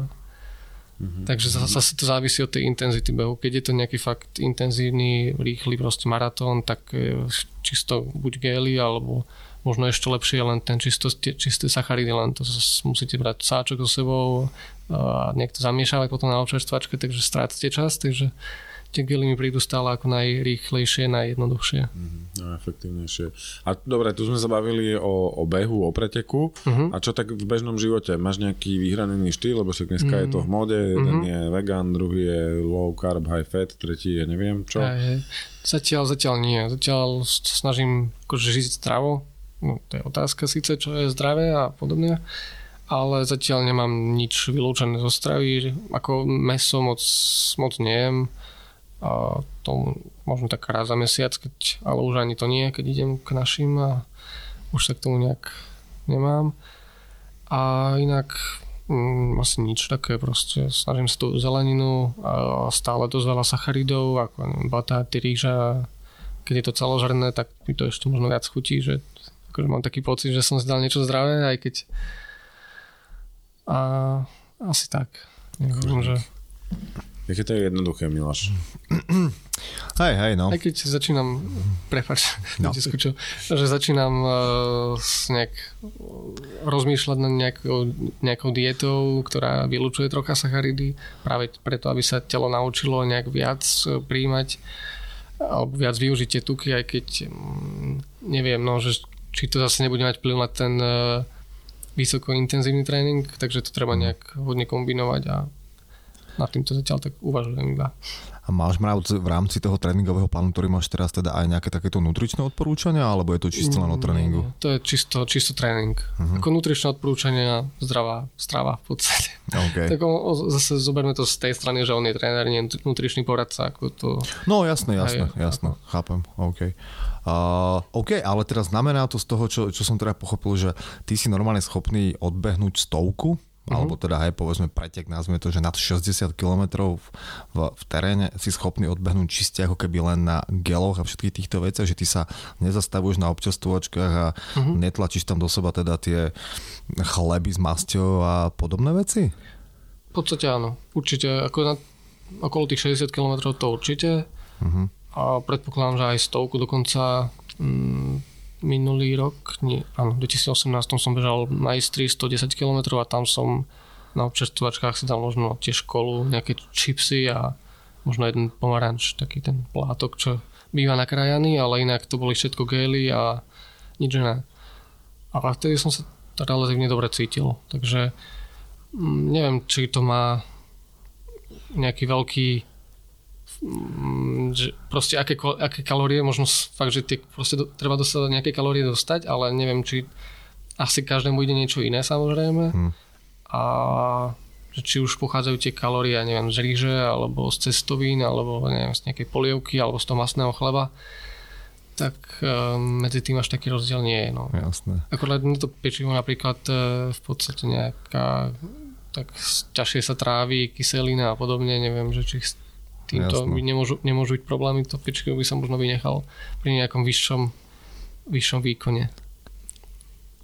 Mm-hmm. Takže zase to závisí od tej intenzity behu. Keď je to nejaký fakt intenzívny, rýchly proste maratón, tak e, čisto buď gely alebo možno ešte lepšie len ten čisto, čisté sacharidy, len to musíte brať sáčok so sebou a niekto zamiešavať potom na občerstvačke, takže strácate čas, takže tie gely mi prídu stále ako najrýchlejšie, najjednoduchšie. Mm, no, efektívnejšie. A dobre, tu sme sa bavili o, o behu, o preteku. Uh-huh. A čo tak v bežnom živote? Máš nejaký vyhranený štýl? Lebo však dneska uh-huh. je to v mode. Jeden uh-huh. je vegan, druhý je low carb, high fat, tretí je neviem čo. Aj, aj. Zatiaľ, zatiaľ nie. Zatiaľ snažím akože žiť zdravo. No, to je otázka síce, čo je zdravé a podobne ale zatiaľ nemám nič vylúčené zo stravy. Ako meso moc, moc nejem a to možno tak raz za mesiac, keď, ale už ani to nie, keď idem k našim a už sa k tomu nejak nemám. A inak mm, asi nič také, proste snažím sa tú zeleninu a stále dosť veľa sacharidov, ako neviem, batáty, rýža. Keď je to celožrné, tak mi to ešte možno viac chutí, že akože mám taký pocit, že som zdal niečo zdravé, aj keď a asi tak. Neviem, že je to jednoduché, Miláš. Hej, hej, no. Aj keď začínam, prepač, no. skúčil, že začínam uh, nejak rozmýšľať nad nejakou, nejakou dietou, ktorá vylúčuje trocha sacharidy, práve preto, aby sa telo naučilo nejak viac e, príjmať alebo viac využiť tie tuky, aj keď um, neviem, no, že či to zase nebude mať vplyv na ten uh, vysoko intenzívny tréning, takže to treba nejak hodne kombinovať a nad týmto zatiaľ tak uvažujem iba. A máš v rámci toho tréningového plánu, ktorý máš teraz teda aj nejaké takéto nutričné odporúčania, alebo je to čisto len o tréningu? Nie, to je čisto, čisto tréning. Uh-huh. Ako nutričné odporúčania, zdravá strava v podstate. Okay. tak on, zase zoberme to z tej strany, že on je tréner, nie nutričný poradca. Ako to... No jasné, jasné, aj, jasné, ako... chápem. OK. Uh, OK, ale teraz znamená to z toho, čo, čo som teda pochopil, že ty si normálne schopný odbehnúť stovku uh-huh. alebo teda aj povedzme pretek, nazvime to, že nad 60 km v, v teréne si schopný odbehnúť čiste ako keby len na geloch a všetkých týchto veciach, že ty sa nezastavuješ na občastovačkách a uh-huh. netlačíš tam do seba teda tie chleby s masťou a podobné veci? V podstate áno. Určite. Ako na, okolo tých 60 km to určite. Uh-huh. A predpokladám, že aj stovku dokonca mm, minulý rok, nie, áno, v 2018 som bežal na Istri 110 km a tam som na občerstvovačkách si dal možno tiež školu, nejaké čipsy a možno jeden pomaranč, taký ten plátok, čo býva nakrájaný, ale inak to boli všetko gely a nič iné. A vtedy som sa relatívne dobre cítil, takže mm, neviem, či to má nejaký veľký že proste aké, aké kalórie, možno fakt, že tie, proste do, treba dostať nejaké kalórie dostať, ale neviem, či asi každému ide niečo iné samozrejme. Hmm. A že či už pochádzajú tie kalórie, ja neviem, z ríže, alebo z cestovín, alebo neviem, z nejakej polievky, alebo z toho masného chleba tak um, medzi tým až taký rozdiel nie je. No. Jasné. Akorát to pečivo napríklad uh, v podstate nejaká tak ťažšie sa trávi, kyselina a podobne, neviem, že či týmto by nemôžu, nemôžu byť problémy, to pečivo by som možno vynechal pri nejakom vyššom, vyššom výkone.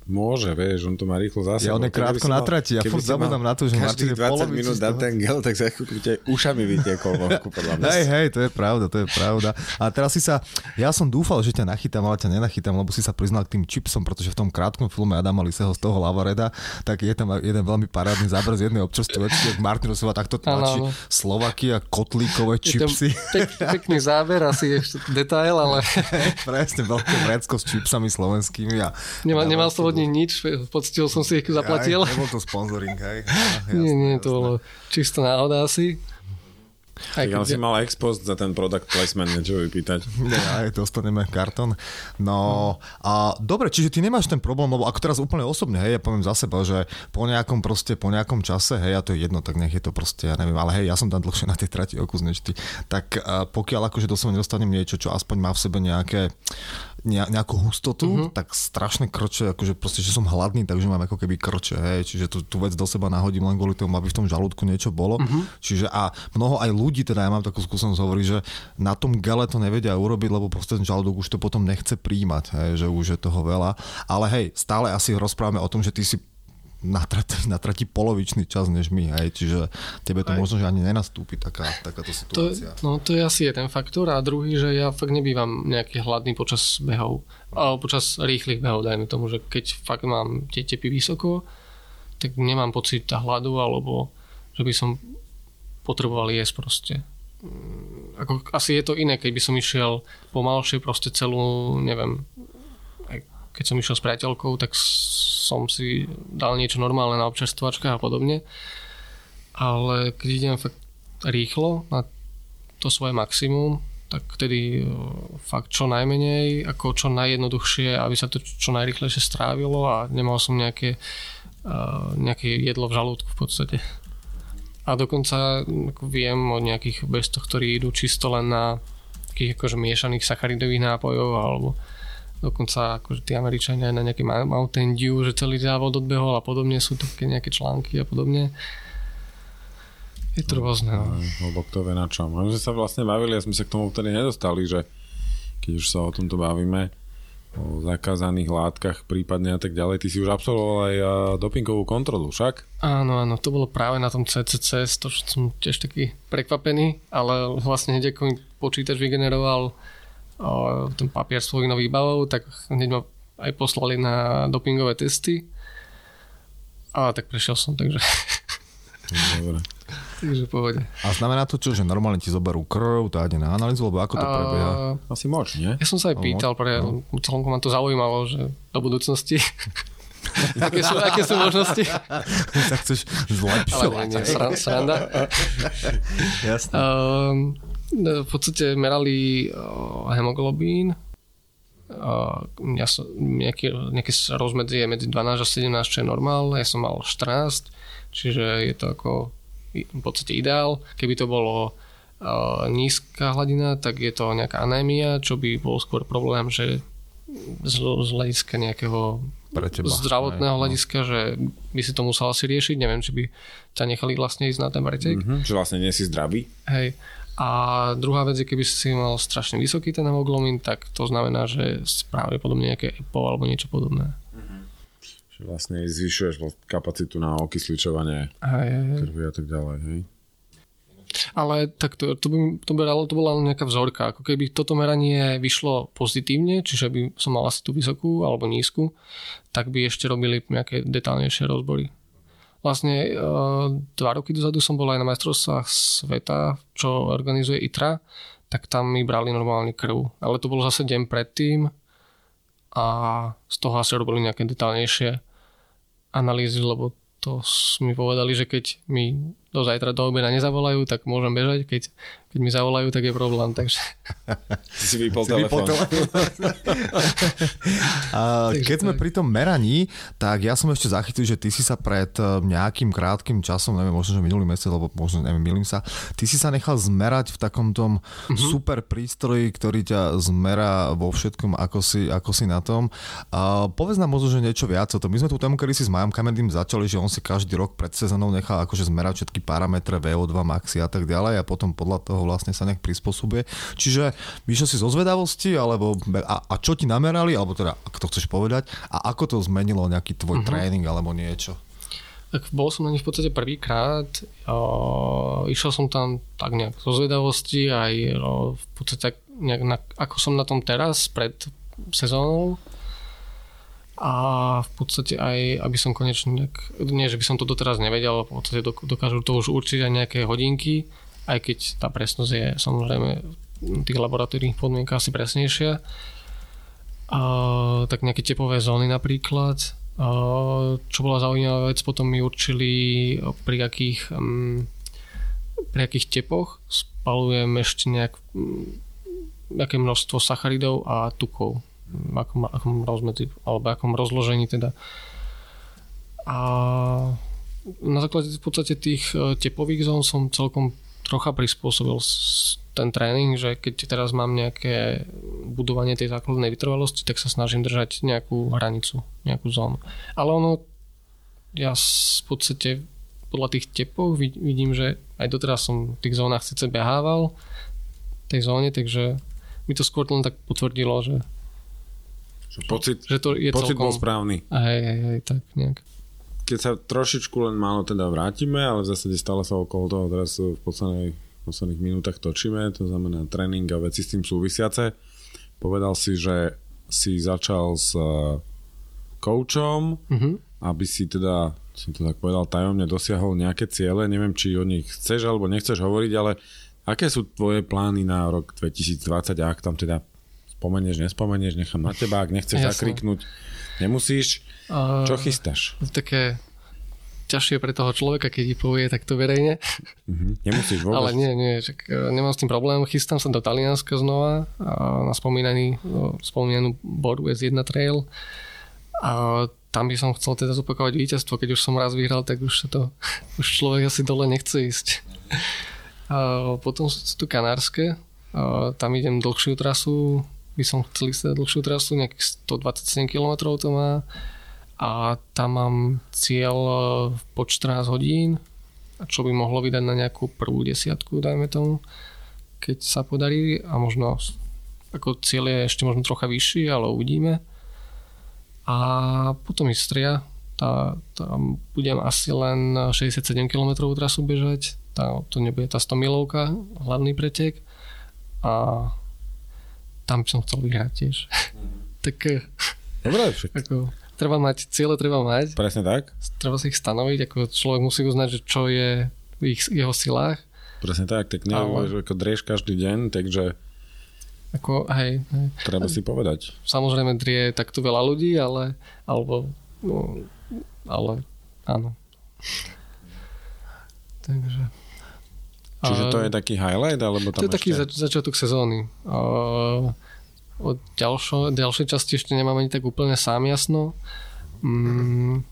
Môže, vieš, on to má rýchlo zase. Ja on je krátko na trati, ja furt zabudám na to, že Martin je 20 minút dá ten gel, tak za chvíľku ušami vytiekol vonku, podľa mňa. Hej, hej, to je pravda, to je pravda. A teraz si sa, ja som dúfal, že ťa nachytám, ale ťa nenachytám, lebo si sa priznal k tým čipsom, pretože v tom krátkom filme Adama Liseho z toho Lavareda, tak je tam jeden veľmi parádny záber z jednej občerstvovačky, Martin Rosova takto tlačí Slovakia kotlíkové čipsy. Pek, pekný záber, asi ešte detail, ale... Presne, veľké vrecko s čipsami slovenskými. A, nemal som od nič, poctil som si ich zaplatil. Aj, nebol to sponsoring, hej. nie, nie, to bolo čisto náhoda asi. Aj, keď... si mal expost za ten product placement niečo vypýtať. Nie, aj dostaneme kartón. No a dobre, čiže ty nemáš ten problém, lebo ako teraz úplne osobne, hej, ja poviem za seba, že po nejakom proste, po nejakom čase, hej, a to je jedno, tak nech je to proste, ja neviem, ale hej, ja som tam dlhšie na tej trati okus než ty, tak pokiaľ akože do nedostanem niečo, čo aspoň má v sebe nejaké nejakú hustotu, uh-huh. tak strašne kroče, akože proste, že som hladný, takže mám ako keby kroče, hej, čiže tú, tú vec do seba nahodím len kvôli tomu, aby v tom žalúdku niečo bolo. Uh-huh. Čiže a mnoho aj ľudí, teda ja mám takú skúsenosť, hovorí, že na tom gele to nevedia urobiť, lebo proste ten žalúdok už to potom nechce príjmať, hej, že už je toho veľa. Ale hej, stále asi rozprávame o tom, že ty si natrati, natrati polovičný čas než my, hej, čiže tebe to Aj. možno, že ani nenastúpi taká, takáto situácia. To, no to je asi jeden faktor a druhý, že ja fakt nebývam nejaký hladný počas behov, alebo počas rýchlych behov, dajme tomu, že keď fakt mám tie tepy vysoko, tak nemám pocit hladu, alebo že by som potreboval jesť proste. Mm, ako, asi je to iné, keď by som išiel pomalšie proste celú, neviem, keď som išiel s priateľkou, tak som si dal niečo normálne na občerstvačkách a podobne. Ale keď idem fakt rýchlo na to svoje maximum, tak vtedy e, fakt čo najmenej, ako čo najjednoduchšie, aby sa to čo najrychlejšie strávilo a nemal som nejaké, e, nejaké jedlo v žalúdku v podstate. A dokonca viem o nejakých bestoch, ktorí idú čisto len na takých akože miešaných sacharidových nápojov alebo dokonca akože tí Američania na nejaký Mountain Dew, že celý závod odbehol a podobne, sú to nejaké články a podobne. Je to rôzne. No. Lebo kto vie na čom. My sme sa vlastne bavili a sme sa k tomu vtedy nedostali, že keď už sa o tomto bavíme, o zakázaných látkach prípadne a tak ďalej. Ty si už absolvoval aj dopingovú kontrolu, však? Áno, áno, to bolo práve na tom CCC, to som tiež taký prekvapený, ale vlastne hneď ako počítač vygeneroval ten papier s svojou výbavou, tak hneď ma aj poslali na dopingové testy. A tak prešiel som, takže... Dobre. Takže pohode. A znamená to čo, že normálne ti zoberú krv, to ide na analýzu, alebo ako to prebieha? Asi moč, nie? Ja som sa aj pýtal, pre, no. celkom ma to zaujímalo, že do budúcnosti aké, sú, aké sú možnosti? tak chceš zlepšovať. Ale nie, nie, sranda. Jasne. Um, v podstate merali hemoglobín, ja som, nejaký, nejaké rozmedzie medzi 12 a 17, čo je normálne, ja som mal 14, čiže je to ako v podstate ideál. Keby to bolo uh, nízka hladina, tak je to nejaká anémia, čo by bol skôr problém, že z, z hľadiska nejakého Pre teba, zdravotného aj, no. hľadiska, že by si to musel asi riešiť. Neviem, či by ťa nechali vlastne ísť na ten pretek. Mm-hmm, že vlastne nie si zdravý. Hej. A druhá vec je, keby si mal strašne vysoký ten hemoglobín, tak to znamená, že pravdepodobne nejaké EPO alebo niečo podobné. Že vlastne zvyšuješ kapacitu na okysličovanie krvi a tak ďalej, hej? Ale tak to, to, by, to, by, to bola nejaká vzorka. Ako keby toto meranie vyšlo pozitívne, čiže by som mal asi tú vysokú alebo nízku, tak by ešte robili nejaké detálnejšie rozbory. Vlastne uh, dva roky dozadu som bol aj na majstrovstvách sveta, čo organizuje ITRA, tak tam mi brali normálny krv. Ale to bolo zase deň predtým a z toho asi robili nejaké detálnejšie analýzy, lebo to mi povedali, že keď mi do zajtra do obeda nezavolajú, tak môžem bežať, keď keď mi zavolajú, tak je problém, takže... Si si vypol telefón. keď sme pri tom meraní, tak ja som ešte zachytil, že ty si sa pred eh, nejakým krátkým časom, neviem, možno, že minulý mesiac, alebo možno, neviem, milím sa, ty si sa nechal zmerať v takom tom uh-huh. super prístroji, ktorý ťa zmerá vo všetkom, ako si, ako si na tom. A povedz nám možno, že niečo viac o tom. My sme tú tému, kedy si s Majom Kamendým začali, že on si každý rok pred sezónou nechal akože zmerať všetky parametre VO2 maxi a tak ďalej a potom podľa toho vlastne sa nejak prispôsobuje. Čiže vyšiel si zo zvedavosti, alebo a, a čo ti namerali, alebo teda, ak to chceš povedať, a ako to zmenilo nejaký tvoj uh-huh. tréning alebo niečo? Tak bol som na nich v podstate prvýkrát. išiel som tam tak nejak zo zvedavosti, aj o, v podstate nejak na, ako som na tom teraz pred sezónou. A v podstate aj, aby som konečne nejak, nie, že by som to doteraz nevedel, v podstate dokážu to už určiť aj nejaké hodinky, aj keď tá presnosť je samozrejme v tých laboratórnych podmienkach asi presnejšia. A, tak nejaké tepové zóny napríklad. A, čo bola zaujímavá vec, potom mi určili pri akých um, pri akých tepoch spalujem ešte nejak nejaké množstvo sacharidov a tukov v akom, akom rozmedzi, alebo akom rozložení teda. A na základe v podstate tých e, tepových zón som celkom trocha prispôsobil ten tréning, že keď teraz mám nejaké budovanie tej základnej vytrvalosti, tak sa snažím držať nejakú hranicu, nejakú zónu. Ale ono, ja v podstate podľa tých tepov vidím, že aj doteraz som v tých zónach síce behával tej zóne, takže mi to skôr len tak potvrdilo, že Pocit, že to je pocit celkom... bol správny. Hej, hej, hej, tak nejak. Keď sa trošičku len málo teda vrátime, ale v zásade stále sa okolo toho teraz v poslednej, v posledných minútach točíme, to znamená tréning a veci s tým súvisiace. Povedal si, že si začal s koučom, Uh-huh. aby si teda, si to tak povedal, tajomne dosiahol nejaké ciele. Neviem, či o nich chceš alebo nechceš hovoriť, ale aké sú tvoje plány na rok 2020 a ak tam teda spomenieš, nespomenieš, nechám na teba, ak nechceš Jasné. zakriknúť, nemusíš. Uh, Čo chystáš? Také ťažšie pre toho človeka, keď ti povie takto verejne. Mhm. Nemusíš vôbec. Ale nie, nie, čak, e, nemám s tým problém. Chystám sa do Talianska znova na spomínaný, no, spomínanú Boru S1 Trail. A tam by som chcel teda zopakovať víťazstvo. Keď už som raz vyhral, tak už sa to, už človek asi dole nechce ísť. A potom sú tu Kanárske. A tam idem dlhšiu trasu. By som chcel ísť teda dlhšiu trasu, nejakých 127 km to má. A tam mám cieľ e, po 14 hodín, čo by mohlo vydať na nejakú prvú desiatku, dajme tomu, keď sa podarí. A možno ako cieľ je ešte možno trocha vyšší, ale uvidíme. A potom Istria, tá, tam budem asi len 67 km trasu bežať, tá, to nebude tá 100 milovka, hlavný pretek. A tam som chcel vyhrať tiež. tak eh, Dobre, však ako, treba mať, ciele treba mať, presne tak. treba si ich stanoviť, ako človek musí uznať, že čo je v ich, jeho silách. Presne tak, tak nevieš, ako drieš každý deň, takže Ako, hej, hej. treba si povedať. Samozrejme drie takto veľa ľudí, ale alebo no, ale áno. Takže Čiže to je taký highlight, alebo tam To je taký ešte... zač- začiatok sezóny. Uh, od ďalšo, ďalšej časti ešte nemám ani tak úplne sám jasno. Mm,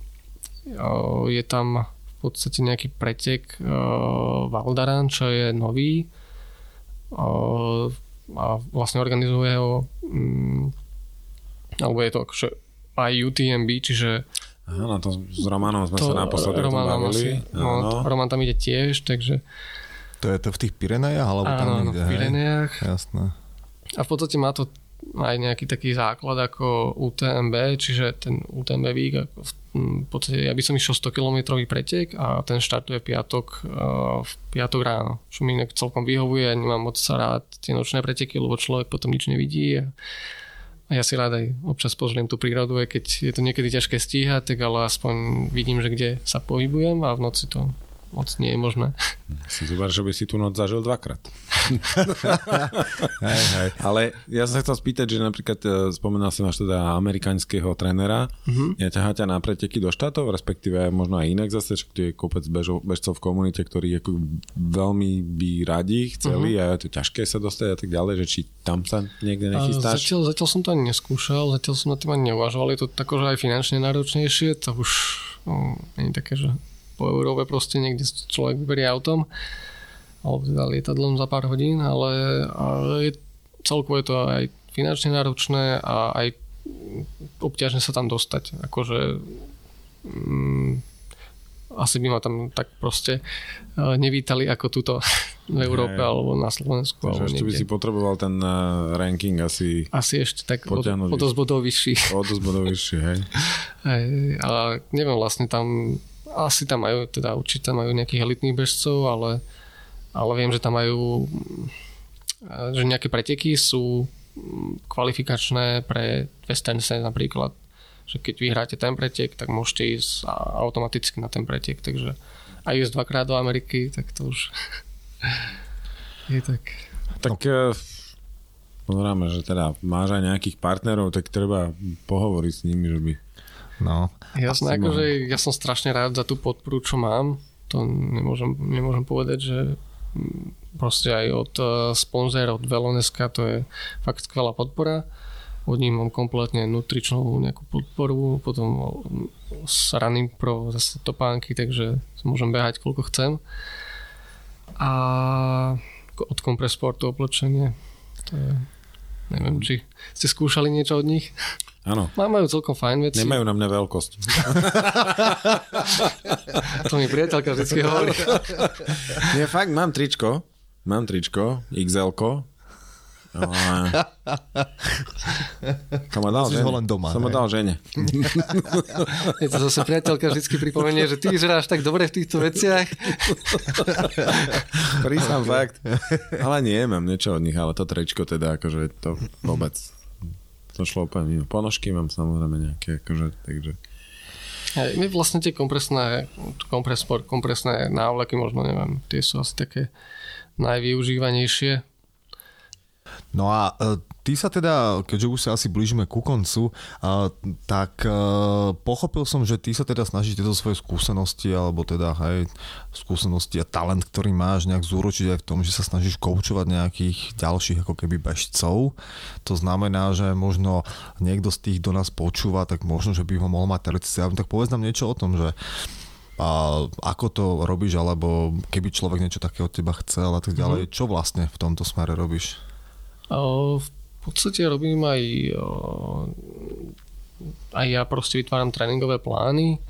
uh, je tam v podstate nejaký pretek uh, Valdaran, čo je nový. Uh, a vlastne organizuje ho um, alebo je to akože aj UTMB, čiže Áno, to s Romanom sme sa naposledy o Roman, tam bavili. asi, no, Roman tam ide tiež, takže To je to v tých Pirenejach? Alebo tam áno, áno, niekde, v? Pirenejach. Jasné. A v podstate má to aj nejaký taký základ ako UTMB, čiže ten UTMB ako v podstate ja by som išiel 100 km pretek a ten štartuje piatok, eh, v piatok ráno, čo mi inak celkom vyhovuje, ja nemám moc sa rád tie nočné preteky, lebo človek potom nič nevidí a ja si rád aj občas pozriem tú prírodu, aj keď je to niekedy ťažké stíhať, tak ale aspoň vidím, že kde sa pohybujem a v noci to moc nie je možné. Si zober, že by si tú noc zažil dvakrát. Hej, hej. Ale ja som sa chcel spýtať, že napríklad e, spomínal si máš teda amerikánskeho trénera. Mhm. Ja ťahá ťa na preteky do štátov, respektíve možno aj inak zase, že tu je kopec bežov, bežcov v komunite, ktorí ako veľmi by radi chceli a je to ťažké sa dostať a tak ďalej, že či tam sa niekde A nechystáš? Zatiaľ, zatiaľ som to ani neskúšal, zatiaľ som na tým ani neuvažoval. Je to takože aj finančne náročnejšie, to už no, nie je také, že po Európe proste niekde človek vyberie autom alebo teda lietadlom za pár hodín, ale, je, celkovo je to aj finančne náročné a aj obťažne sa tam dostať. Akože mm, asi by ma tam tak proste eh, nevítali ako tuto v Európe Hej. alebo na Slovensku. Takže Alebo ešte by si potreboval ten uh, ranking asi Asi ešte tak o, dosť bodov vyšší. o dosť bodov vyššie, hej? Hej, ale neviem vlastne tam, asi tam majú, teda určite majú nejakých elitných bežcov, ale, ale viem, že tam majú mm, že nejaké preteky sú mm, kvalifikačné pre Western Sense napríklad. Že keď vyhráte ten pretek, tak môžete ísť automaticky na ten pretek, takže aj ísť dvakrát do Ameriky, tak to už je tak. Tak no. pozeráme, že teda máš aj nejakých partnerov, tak treba pohovoriť s nimi, že by... No, Jasné, akože ja som strašne rád za tú podporu, čo mám. To nemôžem, nemôžem povedať, že proste aj od uh, sponzora, od Veloneska, to je fakt skvelá podpora. Od nich mám kompletne nutričnú nejakú podporu, potom s Running Pro zase topánky, takže môžem behať koľko chcem. A od Compressportu oblečenie, to je, neviem, či ste skúšali niečo od nich? Áno. Majú celkom fajn veci. Nemajú na mňa veľkosť. to mi priateľka vždy hovorí. Nie, fakt, mám tričko. Mám tričko, XL-ko. Ale... Som ho dal žene. ho len doma. Som ho dal žene. Je to zase priateľka vždy pripomenie, že ty vyzeráš tak dobre v týchto veciach. Prísam fakt. Ale nie, mám niečo od nich, ale to tričko teda akože to vôbec to šlo úplne mimo. Ponožky mám samozrejme nejaké, akože, takže... Hej, my vlastne tie kompresné, kompresor, kompresné návleky, možno neviem, tie sú asi také najvyužívanejšie No a e, ty sa teda, keďže už sa asi blížime ku koncu, e, tak e, pochopil som, že ty sa teda snažíš tieto svoje skúsenosti, alebo teda aj skúsenosti a talent, ktorý máš, nejak zúročiť aj v tom, že sa snažíš koučovať nejakých ďalších ako keby bežcov. To znamená, že možno niekto z tých do nás počúva, tak možno, že by ho mohol mať televízia. Tak povedz nám niečo o tom, že a ako to robíš, alebo keby človek niečo také od teba chcel a tak ďalej, mm-hmm. čo vlastne v tomto smere robíš? V podstate robím aj aj ja proste vytváram tréningové plány.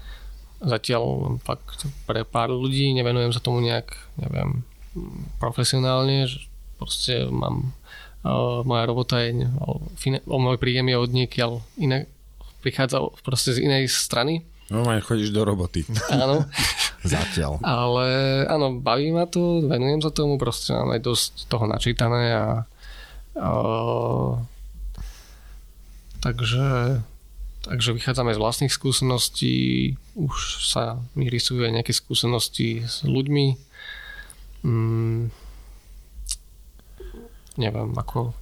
Zatiaľ fakt pre pár ľudí, nevenujem sa tomu nejak, neviem, profesionálne, že proste mám moja robota je, o môj príjem je od niekiaľ iné, prichádza proste z inej strany. No, aj chodíš do roboty. Áno. Zatiaľ. Ale áno, baví ma to, venujem sa tomu, proste mám aj dosť toho načítané a takže, takže vychádzame z vlastných skúseností, už sa mi rysujú aj nejaké skúsenosti s ľuďmi. Mm, neviem, ako...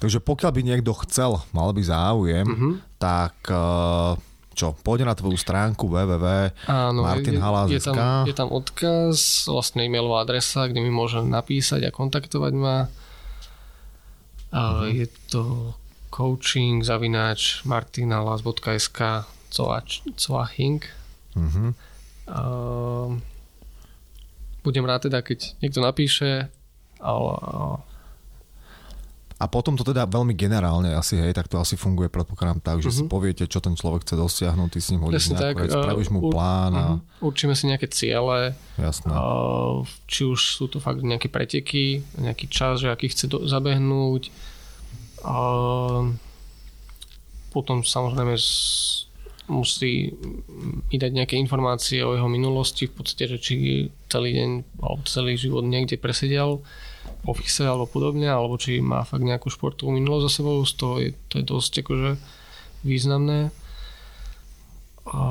Takže pokiaľ by niekto chcel, mal by záujem, uh-huh. tak čo, pôjde na tvoju stránku www.martinhalas.sk je, je, tam, je tam odkaz, vlastne e-mailová adresa, kde mi môže napísať a kontaktovať ma Uh-huh. Je to coaching zavináč martinalas.sk coaching. Uh-huh. Uh, budem rád teda, keď niekto napíše, ale a potom to teda veľmi generálne asi, hej, tak to asi funguje, predpokladám tak, že uh-huh. si mhm. poviete, čo ten človek chce dosiahnuť, ty s ním hodíš nejakú vec, spravíš mu plán. A... Uh-huh. Určíme si nejaké ciele, Jasné. Uh, či už sú to fakt nejaké preteky, nejaký čas, že aký chce do, zabehnúť. Uh, potom samozrejme z, musí mi dať nejaké informácie o jeho minulosti, v podstate, že či celý deň alebo celý život niekde presedel ofise alebo podobne, alebo či má fakt nejakú športovú minulosť za sebou, z je, to je dosť akože významné. A,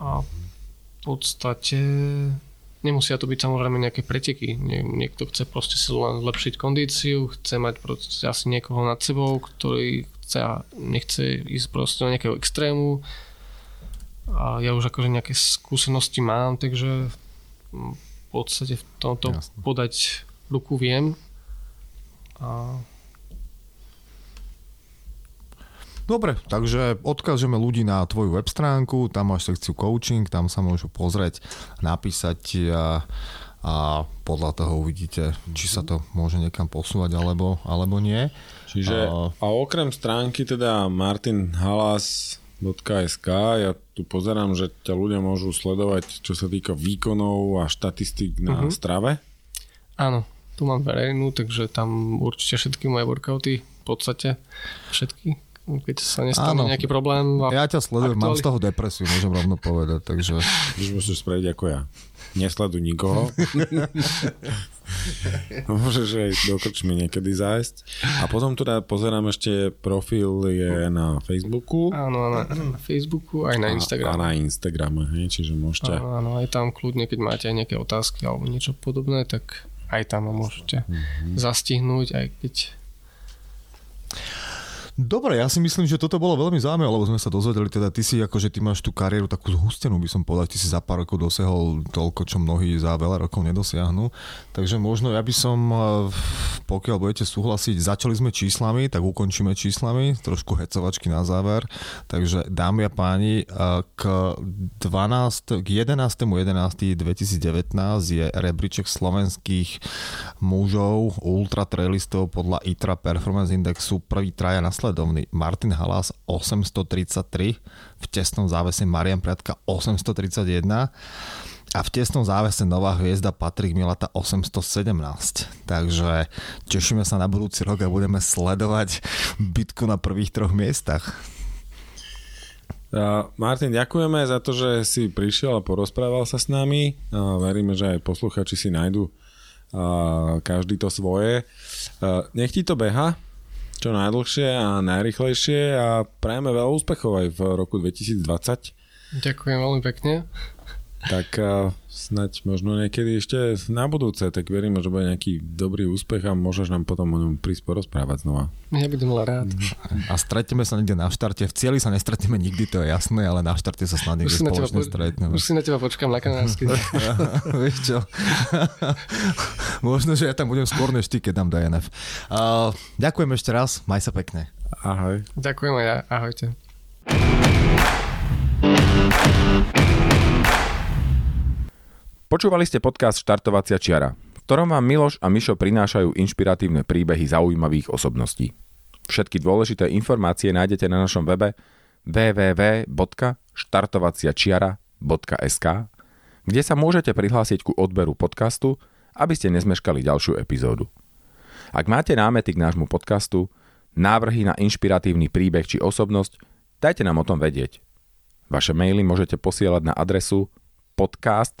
a v podstate nemusia to byť samozrejme nejaké preteky. Nie, niekto chce proste si len zlepšiť kondíciu, chce mať proste asi niekoho nad sebou, ktorý chce a nechce ísť proste do nejakého extrému. A ja už akože nejaké skúsenosti mám, takže v podstate v tomto Jasne. podať ruku viem. A... Dobre, takže odkážeme ľudí na tvoju web stránku, tam máš sekciu coaching, tam sa môžu pozrieť, napísať a, a podľa toho uvidíte, či sa to môže niekam posúvať alebo, alebo nie. Čiže a, a okrem stránky teda Martin Halas .sk. Ja tu pozerám, že ťa ľudia môžu sledovať, čo sa týka výkonov a štatistík na uh-huh. strave. Áno, tu mám verejnú, takže tam určite všetky moje workouty, v podstate všetky, keď sa nestane Áno. nejaký problém. Ja ťa sledujem, aktuáli... mám z toho depresiu, môžem rovno povedať, takže... Už musíš spraviť ako ja. Nesleduj nikoho. Môžeš aj do krčmy niekedy zájsť. A potom teda pozerám ešte profil je na Facebooku. Áno, na, na Facebooku aj na Instagrame. A, a na Instagrame, hej, čiže môžete... Áno, áno, aj tam kľudne, keď máte aj nejaké otázky alebo niečo podobné, tak aj tam môžete mm-hmm. zastihnúť, aj keď Dobre, ja si myslím, že toto bolo veľmi zaujímavé, lebo sme sa dozvedeli, teda ty si akože ty máš tú kariéru takú zhustenú, by som povedal, ty si za pár rokov dosiahol toľko, čo mnohí za veľa rokov nedosiahnu. Takže možno ja by som, eh, pokiaľ budete súhlasiť, začali sme číslami, tak ukončíme číslami, trošku hecovačky na záver. Takže dámy a páni, eh, k, 12, k 11. 11. 2019 je rebríček slovenských mužov, ultra trailistov podľa ITRA Performance Indexu prvý traja na následovný Martin Halas 833, v tesnom závese Marian Priatka 831 a v tesnom závese nová hviezda Patrik Milata 817. Takže tešíme sa na budúci rok a budeme sledovať bitku na prvých troch miestach. Martin, ďakujeme za to, že si prišiel a porozprával sa s nami. Veríme, že aj posluchači si nájdu každý to svoje. Nech ti to beha, čo najdlhšie a najrychlejšie a prajeme veľa úspechov aj v roku 2020. Ďakujem veľmi pekne. Tak uh, snať možno niekedy ešte na budúce, tak verím, že bude nejaký dobrý úspech a môžeš nám potom o ňom prísť porozprávať znova. Ja by mal rád. A stretneme sa niekde na štarte. V cieli sa nestretneme nikdy, to je jasné, ale na štarte sa snad niekde spoločne po- stretneme. Už si na teba počkám na kanársky. Vieš čo? Možno, že ja tam budem skôr než ty, keď dám DNF. Uh, ďakujem ešte raz, maj sa pekne. Ahoj. Ďakujem aj ja, ahojte. Počúvali ste podcast Štartovacia čiara, v ktorom vám Miloš a Mišo prinášajú inšpiratívne príbehy zaujímavých osobností. Všetky dôležité informácie nájdete na našom webe www.štartovaciačiara.sk, kde sa môžete prihlásiť ku odberu podcastu, aby ste nezmeškali ďalšiu epizódu. Ak máte námety k nášmu podcastu, návrhy na inšpiratívny príbeh či osobnosť, dajte nám o tom vedieť. Vaše maily môžete posielať na adresu podcast